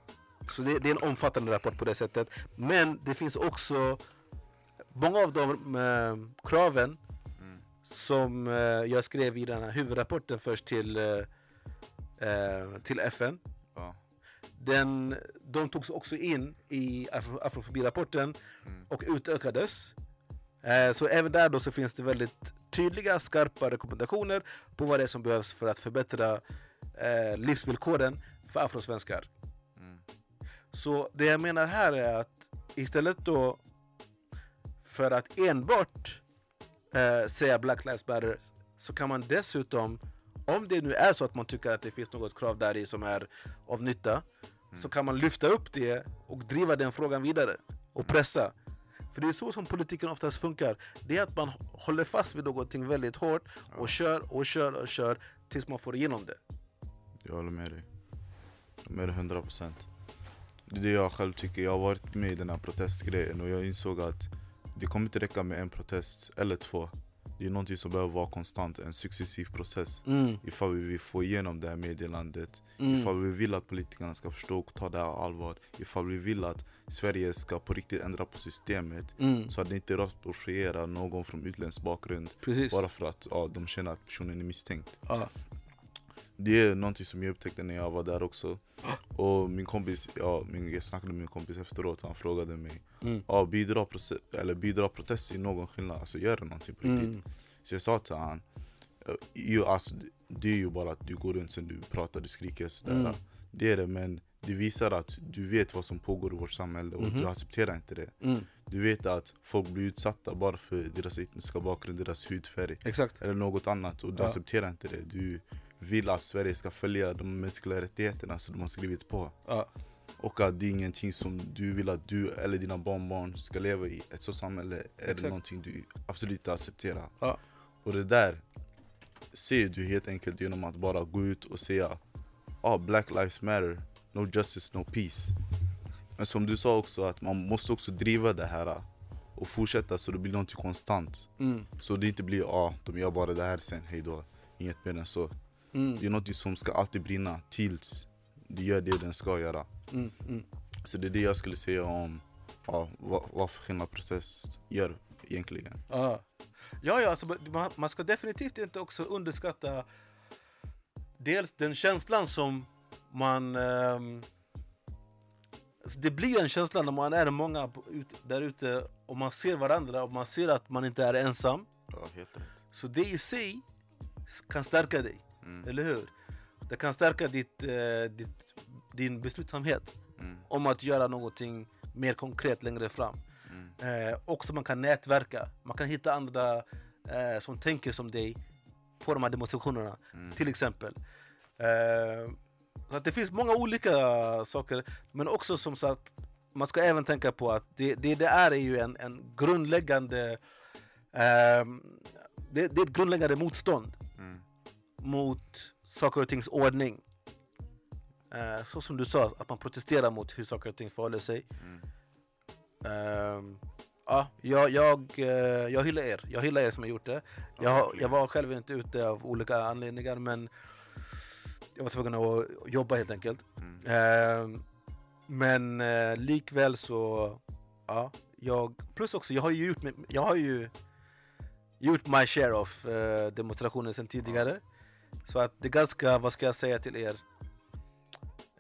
så det, det är en omfattande rapport på det sättet. Men det finns också många av de eh, kraven Mm. som jag skrev i den här huvudrapporten först till, eh, till FN. Ja. Den, de togs också in i afro, afrofobirapporten Mm. och utökades. Eh, så även där då så finns det väldigt tydliga, skarpa rekommendationer på vad det är som behövs för att förbättra eh, livsvillkoren för afrosvenskar. Mm. Så det jag menar här är att istället då för att enbart eh, säga Black Lives Matter så kan man dessutom, om det nu är så att man tycker att det finns något krav där i som är av nytta, så kan man lyfta upp det och driva den frågan vidare och pressa. För det är så som politiken oftast funkar. Det är att man håller fast vid någonting väldigt hårt och kör och kör och kör tills man får igenom det. Jag håller med dig. Jag med dig 100 procent. Det är det jag själv tycker. Jag har varit med i den här protestgrejen och jag insåg att det kommer inte räcka med en protest eller två. Det är någonting som behöver vara konstant, en successiv process. Mm. Ifall vi vill få igenom det här meddelandet, Mm. ifall vi vill att politikerna ska förstå och ta det här allvar, ifall vi vill att Sverige ska på riktigt ändra på systemet Mm. så att det inte rasprofilierar någon från utländsk bakgrund Precis. bara för att ja, de känner att personen är misstänkt. Ja. Det är någonting som jag upptäckte när jag var där också. Och min kompis, ja, min, jag snackade med min kompis efteråt, han frågade mig Mm. ja, bidrar, eller bidrar protest i någon skillnad? Alltså gör det någonting på riktigt? Mm. Så jag sa till ju, alltså, det är ju bara att du går runt sen du pratar, du skriker sådär. Mm. Det är det, men det visar att du vet vad som pågår i vårt samhälle och Mhm. du accepterar inte det. Mm. Du vet att folk blir utsatta bara för deras etniska bakgrund, deras hudfärg Exakt. eller något annat och du Ja. accepterar inte det. Du vill att Sverige ska följa de mänskliga rättigheterna som de har skrivit på. Ja. Och att det är ingenting som du vill att du eller dina barnbarn ska leva i. Ett sådant samhälle är det någonting du absolut inte accepterar. Ja. Och det där ser du helt enkelt genom att bara gå ut och säga ah, Black lives matter, no justice, no peace. Men som du sa också, att man måste också driva det här och fortsätta så det blir någonting konstant. Mm. Så det inte blir ah, de gör bara det här sen, hejdå. Inget mer än så. Mm. Det är något som ska alltid brinna tills det gör det den ska göra. Mm. Mm. Så det är det jag skulle säga om ja, vad, vad process gör egentligen. Ja, ja, ja alltså, man, man ska definitivt inte också underskatta dels den känslan som man... alltså det blir en känsla när man är många ut, där ute och man ser varandra och man ser att man inte är ensam. Ja, helt rätt. Så det i sig kan stärka dig, Mm. eller hur? Det kan stärka ditt, eh, ditt, din beslutsamhet Mm. om att göra någonting mer konkret längre fram. Mm. Eh, också man kan nätverka, man kan hitta andra eh, som tänker som dig på de här demonstrationerna, Mm. till exempel. Eh, så att det finns många olika saker, men också som sagt, man ska även tänka på att det det, det är ju en, en grundläggande ehm, det, det är ett grundläggande motstånd. Mot saker och tings ordning. Eh, så som du sa, att man protesterar mot hur saker och ting förhåller sig. Mm. Ehm, ja, jag, jag, eh, jag hyllar er. Jag hyllar er som har gjort det. Jag, jag var själv inte ute av olika anledningar men jag var tvungen att jobba helt enkelt. Mm. Ehm, men eh, likväl så, ja, jag, plus också, jag har ju gjort, jag har ju gjort my share of eh, demonstrationer sedan tidigare. Så att det är ganska, vad ska jag säga till er?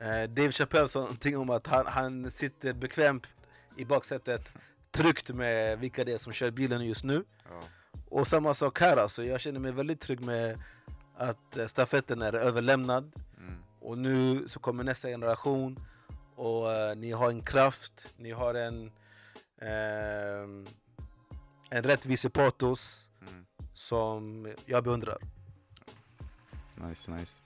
Eh, Dave Chappelle sa någonting om att han, han sitter bekvämt i baksätet tryggt med vilka det är som kör bilen just nu. Ja. Och samma sak här alltså, jag känner mig väldigt trygg med att eh, stafetten är överlämnad Mm. och nu så kommer nästa generation Och eh, ni har en kraft, ni har en, ehm, en rättvisepatos Mm. som jag beundrar. Nice, nice.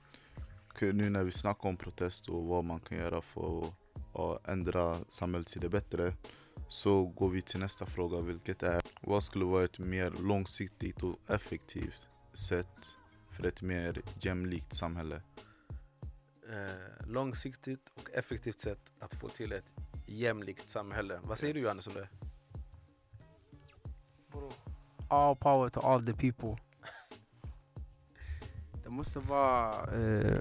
Okej, nu när vi snackar om protest och vad man kan göra för att ändra samhället till det bättre så går vi till nästa fråga vilket är vad skulle vara ett mer långsiktigt och effektivt sätt för ett mer jämlikt samhälle? Eh, långsiktigt och effektivt sätt att få till ett jämlikt samhälle. Vad säger du Johannes om det? All power to all the people. Det måste vara... Eh,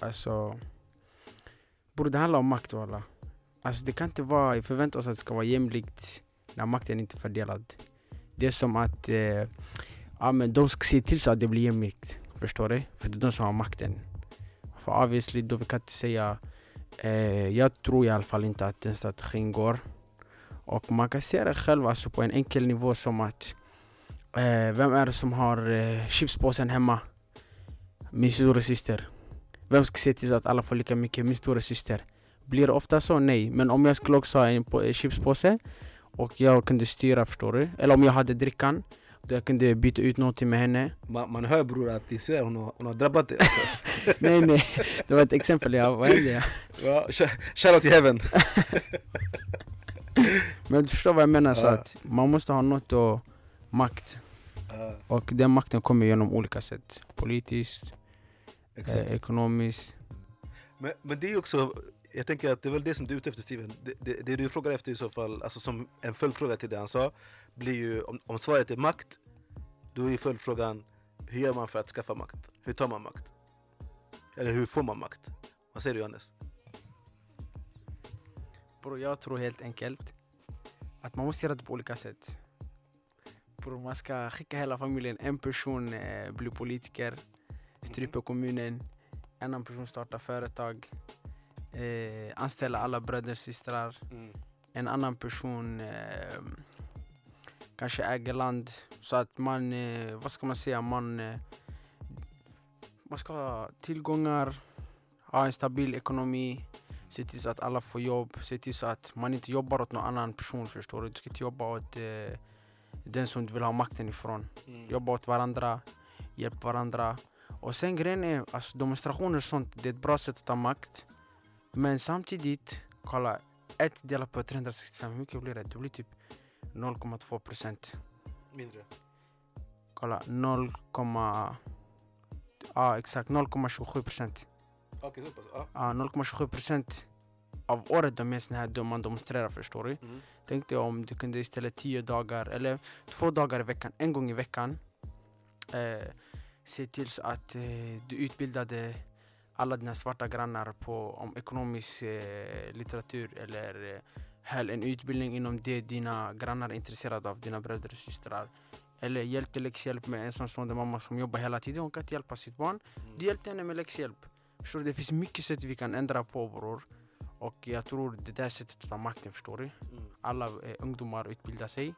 alltså... Borde det handla om makt walla. Alltså det kan inte vara... Vi förväntar oss att det ska vara jämlikt när makten inte är fördelad. Det är som att... Eh, ja, men de ska se till så att det blir jämlikt. Förstår du? För det är de som har makten. För obviously, då vi kan inte säga... Eh, jag tror i alla fall inte att den strategin går. Och man kan se det själv alltså på en enkel nivå som att Eh, vem är det som har eh, chipspåsen hemma? Min stora syster. Vem ska se till att alla får lika mycket? Min stora syster. Blir det ofta så? Nej. Men om jag skulle också ha en på- chipspåse och jag kunde styra, förstår du? Eller om jag hade drickan, då jag kunde byta ut någonting med henne. Man, man hör bror att din syrra hon, har- hon har drabbat dig. Alltså. nej, nej. Det var ett exempel. Jag, vad hände? Ja, sh- shout out till heaven. Men du förstår vad jag menar? Så Ja. att man måste ha något och makt. Ja, Och den makten kommer genom olika sätt. Politiskt, exakt. eh, ekonomiskt. Men, men det är ju också, jag tänker att det är väl det som du är ute efter Steven. Det, det, det du frågar efter i så fall, alltså som en följdfråga till det han sa, blir ju om, om svaret är makt, då är följdfrågan hur gör man för att skaffa makt? Hur tar man makt? Eller hur får man makt? Vad säger du Johannes? Bro, jag tror helt enkelt att man måste göra det på olika sätt. Bro, man ska skicka hela familjen. En person eh, blir politiker, stryper kommunen. En annan person startar företag. Eh, anställa alla bröder och systrar. En annan person eh, kanske äger land. Så att man, eh, vad ska man säga, man, eh, man ska ha tillgångar, ha en stabil ekonomi. Se till så att alla får jobb. Se till så att man inte jobbar åt någon annan person. Förstår du? Du ska inte jobba åt eh, den som du vill ha makten ifrån. Jobba åt varandra, hjälpa varandra. Och sen grejen är, alltså demonstrationer och sånt, det är ett bra sätt att ta makt. Men samtidigt, kolla, ett delat på 365, hur mycket blir det? Det blir typ 0,2 procent. Mindre. Kolla, 0, ja exakt 0,27 procent. Okej, så pass. Ja. Ja, 0,27 procent av året de är såna här då man demonstrerar förstår du. Mm. Tänk dig om du kunde istället 10 dagar eller två dagar i veckan, en gång i veckan eh, se till så att eh, du utbildade alla dina svarta grannar på om ekonomisk eh, litteratur eller eh, höll en utbildning inom det dina grannar är intresserade av, dina bröder och systrar. Eller hjälpte läxhjälp med ensamstående mamma som jobbar hela tiden, hon kan inte hjälpa sitt barn. Du hjälpte henne med läxhjälp. Förstår du? Det finns mycket sätt vi kan ändra på bror. Och jag tror det där sättet att ta makten, förstår du? Mm. alla eh, ungdomar utbildar sig.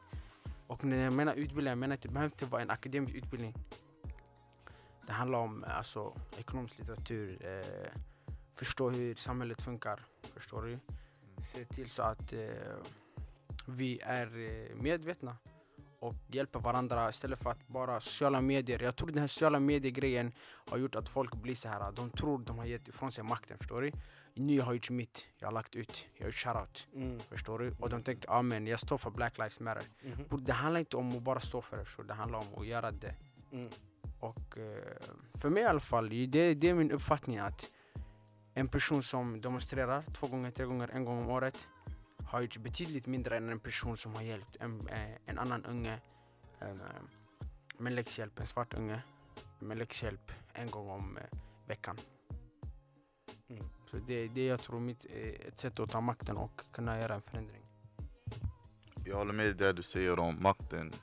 Och när jag menar utbildning, jag menar att det behöver inte vara en akademisk utbildning. Det handlar om eh, alltså, ekonomisk litteratur, eh, förstå hur samhället funkar. Förstår du? Se till så att eh, vi är eh, medvetna och hjälper varandra istället för att bara sociala medier. Jag tror den här sociala medier-grejen har gjort att folk blir så här. De tror de har gett ifrån sig makten, förstår du? Nu jag har gjort mitt, jag har lagt ut, jag har gjort shoutout. Mm. Förstår du? Och de tänker, ja men jag står för Black Lives Matter. Mhm. Bror, Det handlar inte om att bara stå för det, förstår du? det handlar om att göra det. Mm. Och eh, för mig i alla fall, det, det är min uppfattning att en person som demonstrerar två gånger, tre gånger, en gång om året har gjort betydligt mindre än en person som har hjälpt en, eh, en annan unge eh, med läxhjälp, en svart unge med läxhjälp en gång om veckan. Mm. Så det är det jag tror mitt, ett sätt att ta makten och kunna göra en förändring. Jag håller med det du säger om makten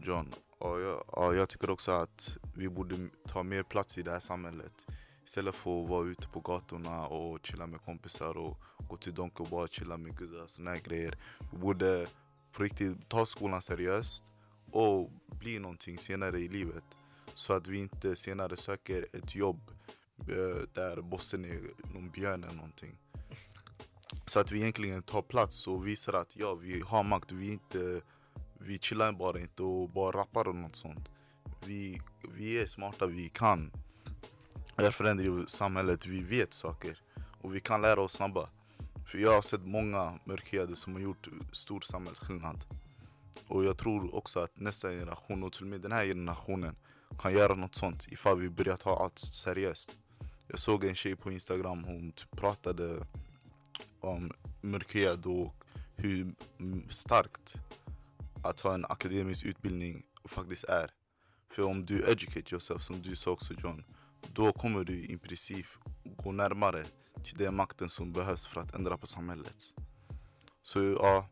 John. Och jag, och jag tycker också att vi borde ta mer plats i det här samhället. Istället för att vara ute på gatorna och chilla med kompisar och gå till Donken och bara chilla med guzzar och såna här grejer. Vi borde på riktigt ta skolan seriöst och bli någonting senare i livet. Så att vi inte senare söker ett jobb eh, där bossen är någon björn eller någonting. Så att vi egentligen tar plats och visar att ja, vi har makt. Vi, är inte, vi chillar bara inte och bara rappar och något sånt. Vi, vi är smarta, vi kan. Det förändrar samhället, vi vet saker. Och vi kan lära oss snabba. För jag har sett många mörkhyade som har gjort stor samhällsskillnad. Och jag tror också att nästa generation och till och med den här generationen kan göra något sånt ifall vi börjar ta allt seriöst. Jag såg en tjej på Instagram, hon typ pratade om mörkhyad och hur starkt att ha en akademisk utbildning faktiskt är. För om du educate yourself, som du sa också John, då kommer du i princip gå närmare till den makten som behövs för att ändra på samhället. Så ja,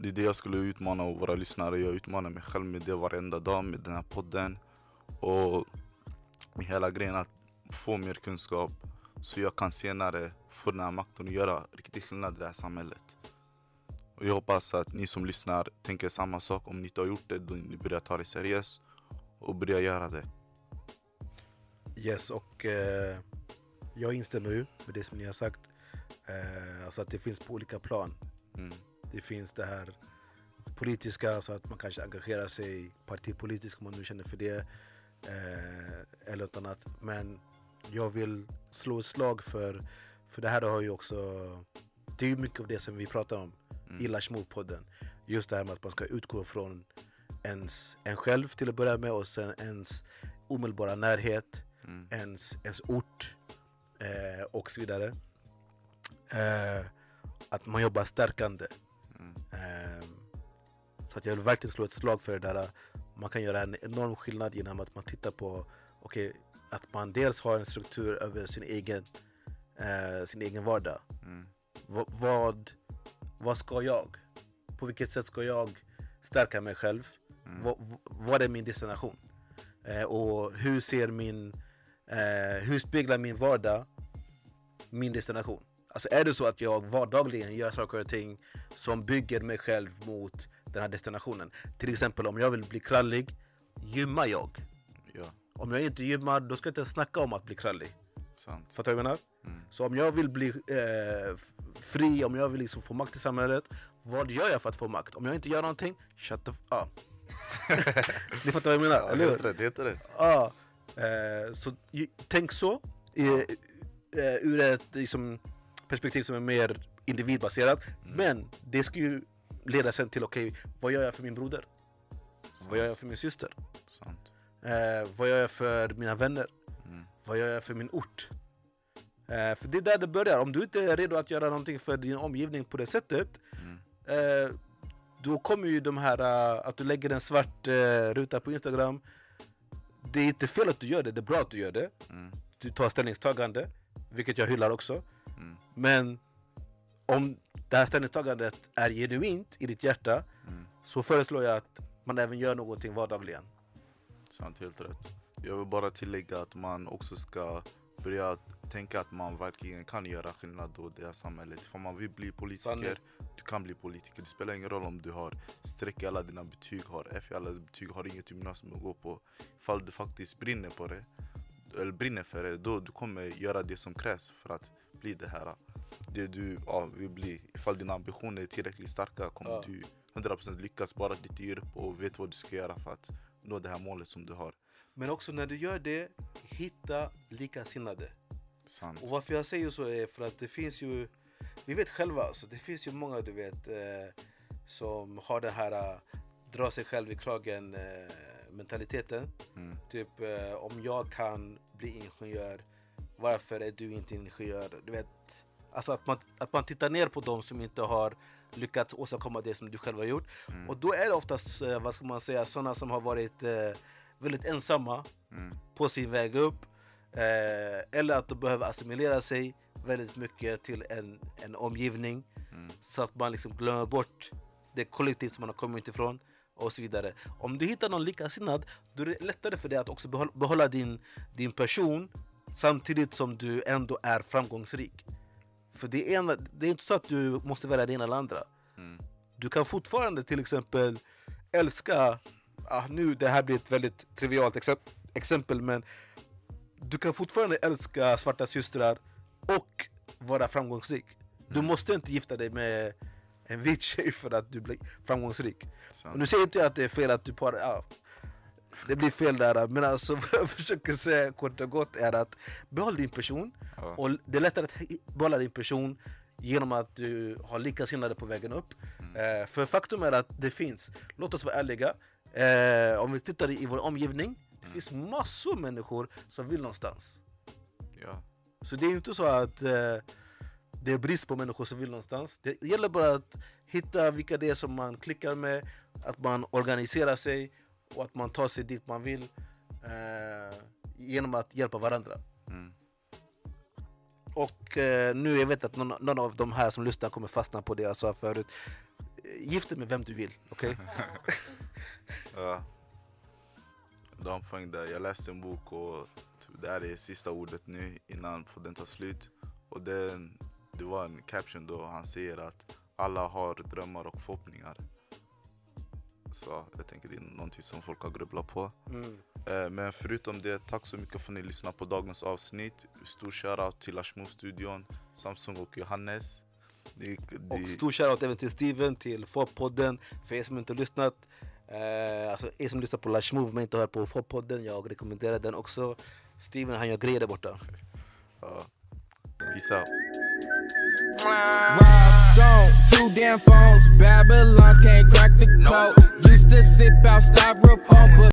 det är det jag skulle utmana våra lyssnare. Jag utmanar mig själv med det varenda dag med den här podden. Och med hela grejen att få mer kunskap så jag kan senare få den här makten och göra riktig skillnad i det här samhället. Och jag hoppas att ni som lyssnar tänker samma sak. Om ni inte har gjort det, då ni börjar ta det seriöst och börja göra det. Yes, och eh, jag instämmer ju med det som ni har sagt. Eh, alltså att det finns på olika plan. Mm. Det finns det här politiska, så att man kanske engagerar sig partipolitiskt om man nu känner för det. Eh, eller något annat. Men jag vill slå ett slag för, för det här har ju också, det är ju mycket av det som vi pratar om Mm. i Lash Move-podden. Just det här med att man ska utgå från ens, en själv till att börja med och sen ens omedelbara närhet, Mm. ens, ens ort eh, och så vidare. Eh, att man jobbar stärkande. Mm. Eh, så att jag vill verkligen slå ett slag för det där. Man kan göra en enorm skillnad genom att man tittar på okay, att man dels har en struktur över sin egen, eh, sin egen vardag. Mm. Va, vad, vad ska jag? På vilket sätt ska jag stärka mig själv? Mm. Va, va, vad är min destination? Eh, och hur ser min, eh, hur speglar min vardag min destination? Alltså är det så att jag vardagligen gör saker och ting som bygger mig själv mot den här destinationen? Till exempel om jag vill bli krallig, gymmar jag. Ja, Om jag inte gymmar, då ska jag inte snacka om att bli krallig. sant. Fattar du vad jag menar? Mm. Så om jag vill bli eh, fri, om jag vill liksom få makt i samhället, vad gör jag för att få makt? Om jag inte gör någonting, shut the f- up. Ni fattar vad jag menar, Ja, eller hur? helt rätt, helt rätt. Ja, eh, så tänk så, eh, eh, ur ett liksom, perspektiv som är mer individbaserat. Men det ska ju leda sen till, okej, vad gör jag för min broder? Vad gör jag för min syster? Sant. Eh, vad gör jag för mina vänner? Mm. Vad gör jag för min ort? Eh, för det är där det börjar. Om du inte är redo att göra någonting för din omgivning på det sättet, Mm. eh, då kommer ju de här, eh, att du lägger en svart eh, ruta på Instagram. Det är inte fel att du gör det, det är bra att du gör det. Mm. Du tar ställningstagande, vilket jag hyllar också. Mm. Men om det här ställningstagandet är genuint i ditt hjärta, Mm. så föreslår jag att man även gör någonting vardagligen. Sant, helt rätt. Jag vill bara tillägga att man också ska börja tänka att man verkligen kan göra skillnad då i det här samhället. För man vill bli politiker, du kan bli politiker. Det spelar ingen roll om du har streck i alla dina betyg, har F i alla betyg, har inget gymnasium att gå på. Ifall du faktiskt brinner på det, eller brinner för det, då du kommer göra det som krävs för att bli det här. Det du ja, vill bli. Ifall dina ambitioner är tillräckligt starka kommer Ja. du 100% lyckas bara att du ger upp och vet vad du ska göra för att nå det här målet som du har. Men också när du gör det, hitta likasinnade. Sant. Och varför jag säger så är för att det finns ju, vi vet själva, alltså, det finns ju många du vet eh, som har den här eh, dra sig själv i kragen eh, mentaliteten. Mm. Typ eh, om jag kan bli ingenjör, varför är du inte ingenjör? Du vet, alltså att man, att man tittar ner på dem som inte har lyckats åstadkomma det som du själv har gjort. Mm. Och då är det oftast, eh, vad ska man säga, sådana som har varit väldigt ensamma Mm. på sin väg upp. Eh, eller att de behöver assimilera sig väldigt mycket till en, en omgivning. Mm. Så att man liksom glömmer bort det kollektiv som man har kommit ifrån. Och så vidare. Om du hittar någon likasinnad, då är det lättare för dig att också behålla, behålla din, din person samtidigt som du ändå är framgångsrik. För det är, ena, det är inte så att du måste välja det ena eller andra. Mm. Du kan fortfarande till exempel älska, ah, nu det här blir ett väldigt trivialt exempel, exempel men du kan fortfarande älska svarta systrar och vara framgångsrik. Du måste inte gifta dig med en vit tjej för att du blir framgångsrik. Och nu säger inte jag att det är fel att du par... Ja, det blir fel där, men alltså vad jag försöker säga kort och gott är att behåll din person. Ja. Och det är lättare att behålla din person genom att du har likasinnade på vägen upp. Eh, för faktum är att det finns, låt oss vara ärliga, eh, om vi tittar i vår omgivning, det finns massor människor som vill någonstans. Ja. Så det är inte så att eh, det är brist på människor som vill någonstans. Det gäller bara att hitta vilka det är som man klickar med, att man organiserar sig och att man tar sig dit man vill eh, genom att hjälpa varandra. Mm. Och eh, nu, jag vet att någon, någon av de här som lyssnar kommer fastna på det jag sa förut. Eh, Gift dig med vem du vill, okej? Ja. En poäng där. Jag läste en bok och typ, det här är sista ordet nu innan podden tar slut. Och det, det var en caption då han säger att alla har drömmar och förhoppningar. Så jag tänker det är någonting som folk har grubblat på. Mm. Eh, Men förutom det, tack så mycket för att ni lyssnade på dagens avsnitt. Stor shoutout till Ashmo-studion, Samsung och Johannes. Och de, stor shoutout även till Steven, till Foppodden. För er som inte lyssnat, eh, alltså er som lyssnar på Lush Move men inte hör på Foppodden, jag rekommenderar den också. Steven han gör grejer där borta. ja. Peace out. Rob Stone, two damn phones. Babylons can't crack the code. Used to sip out styrofoam, but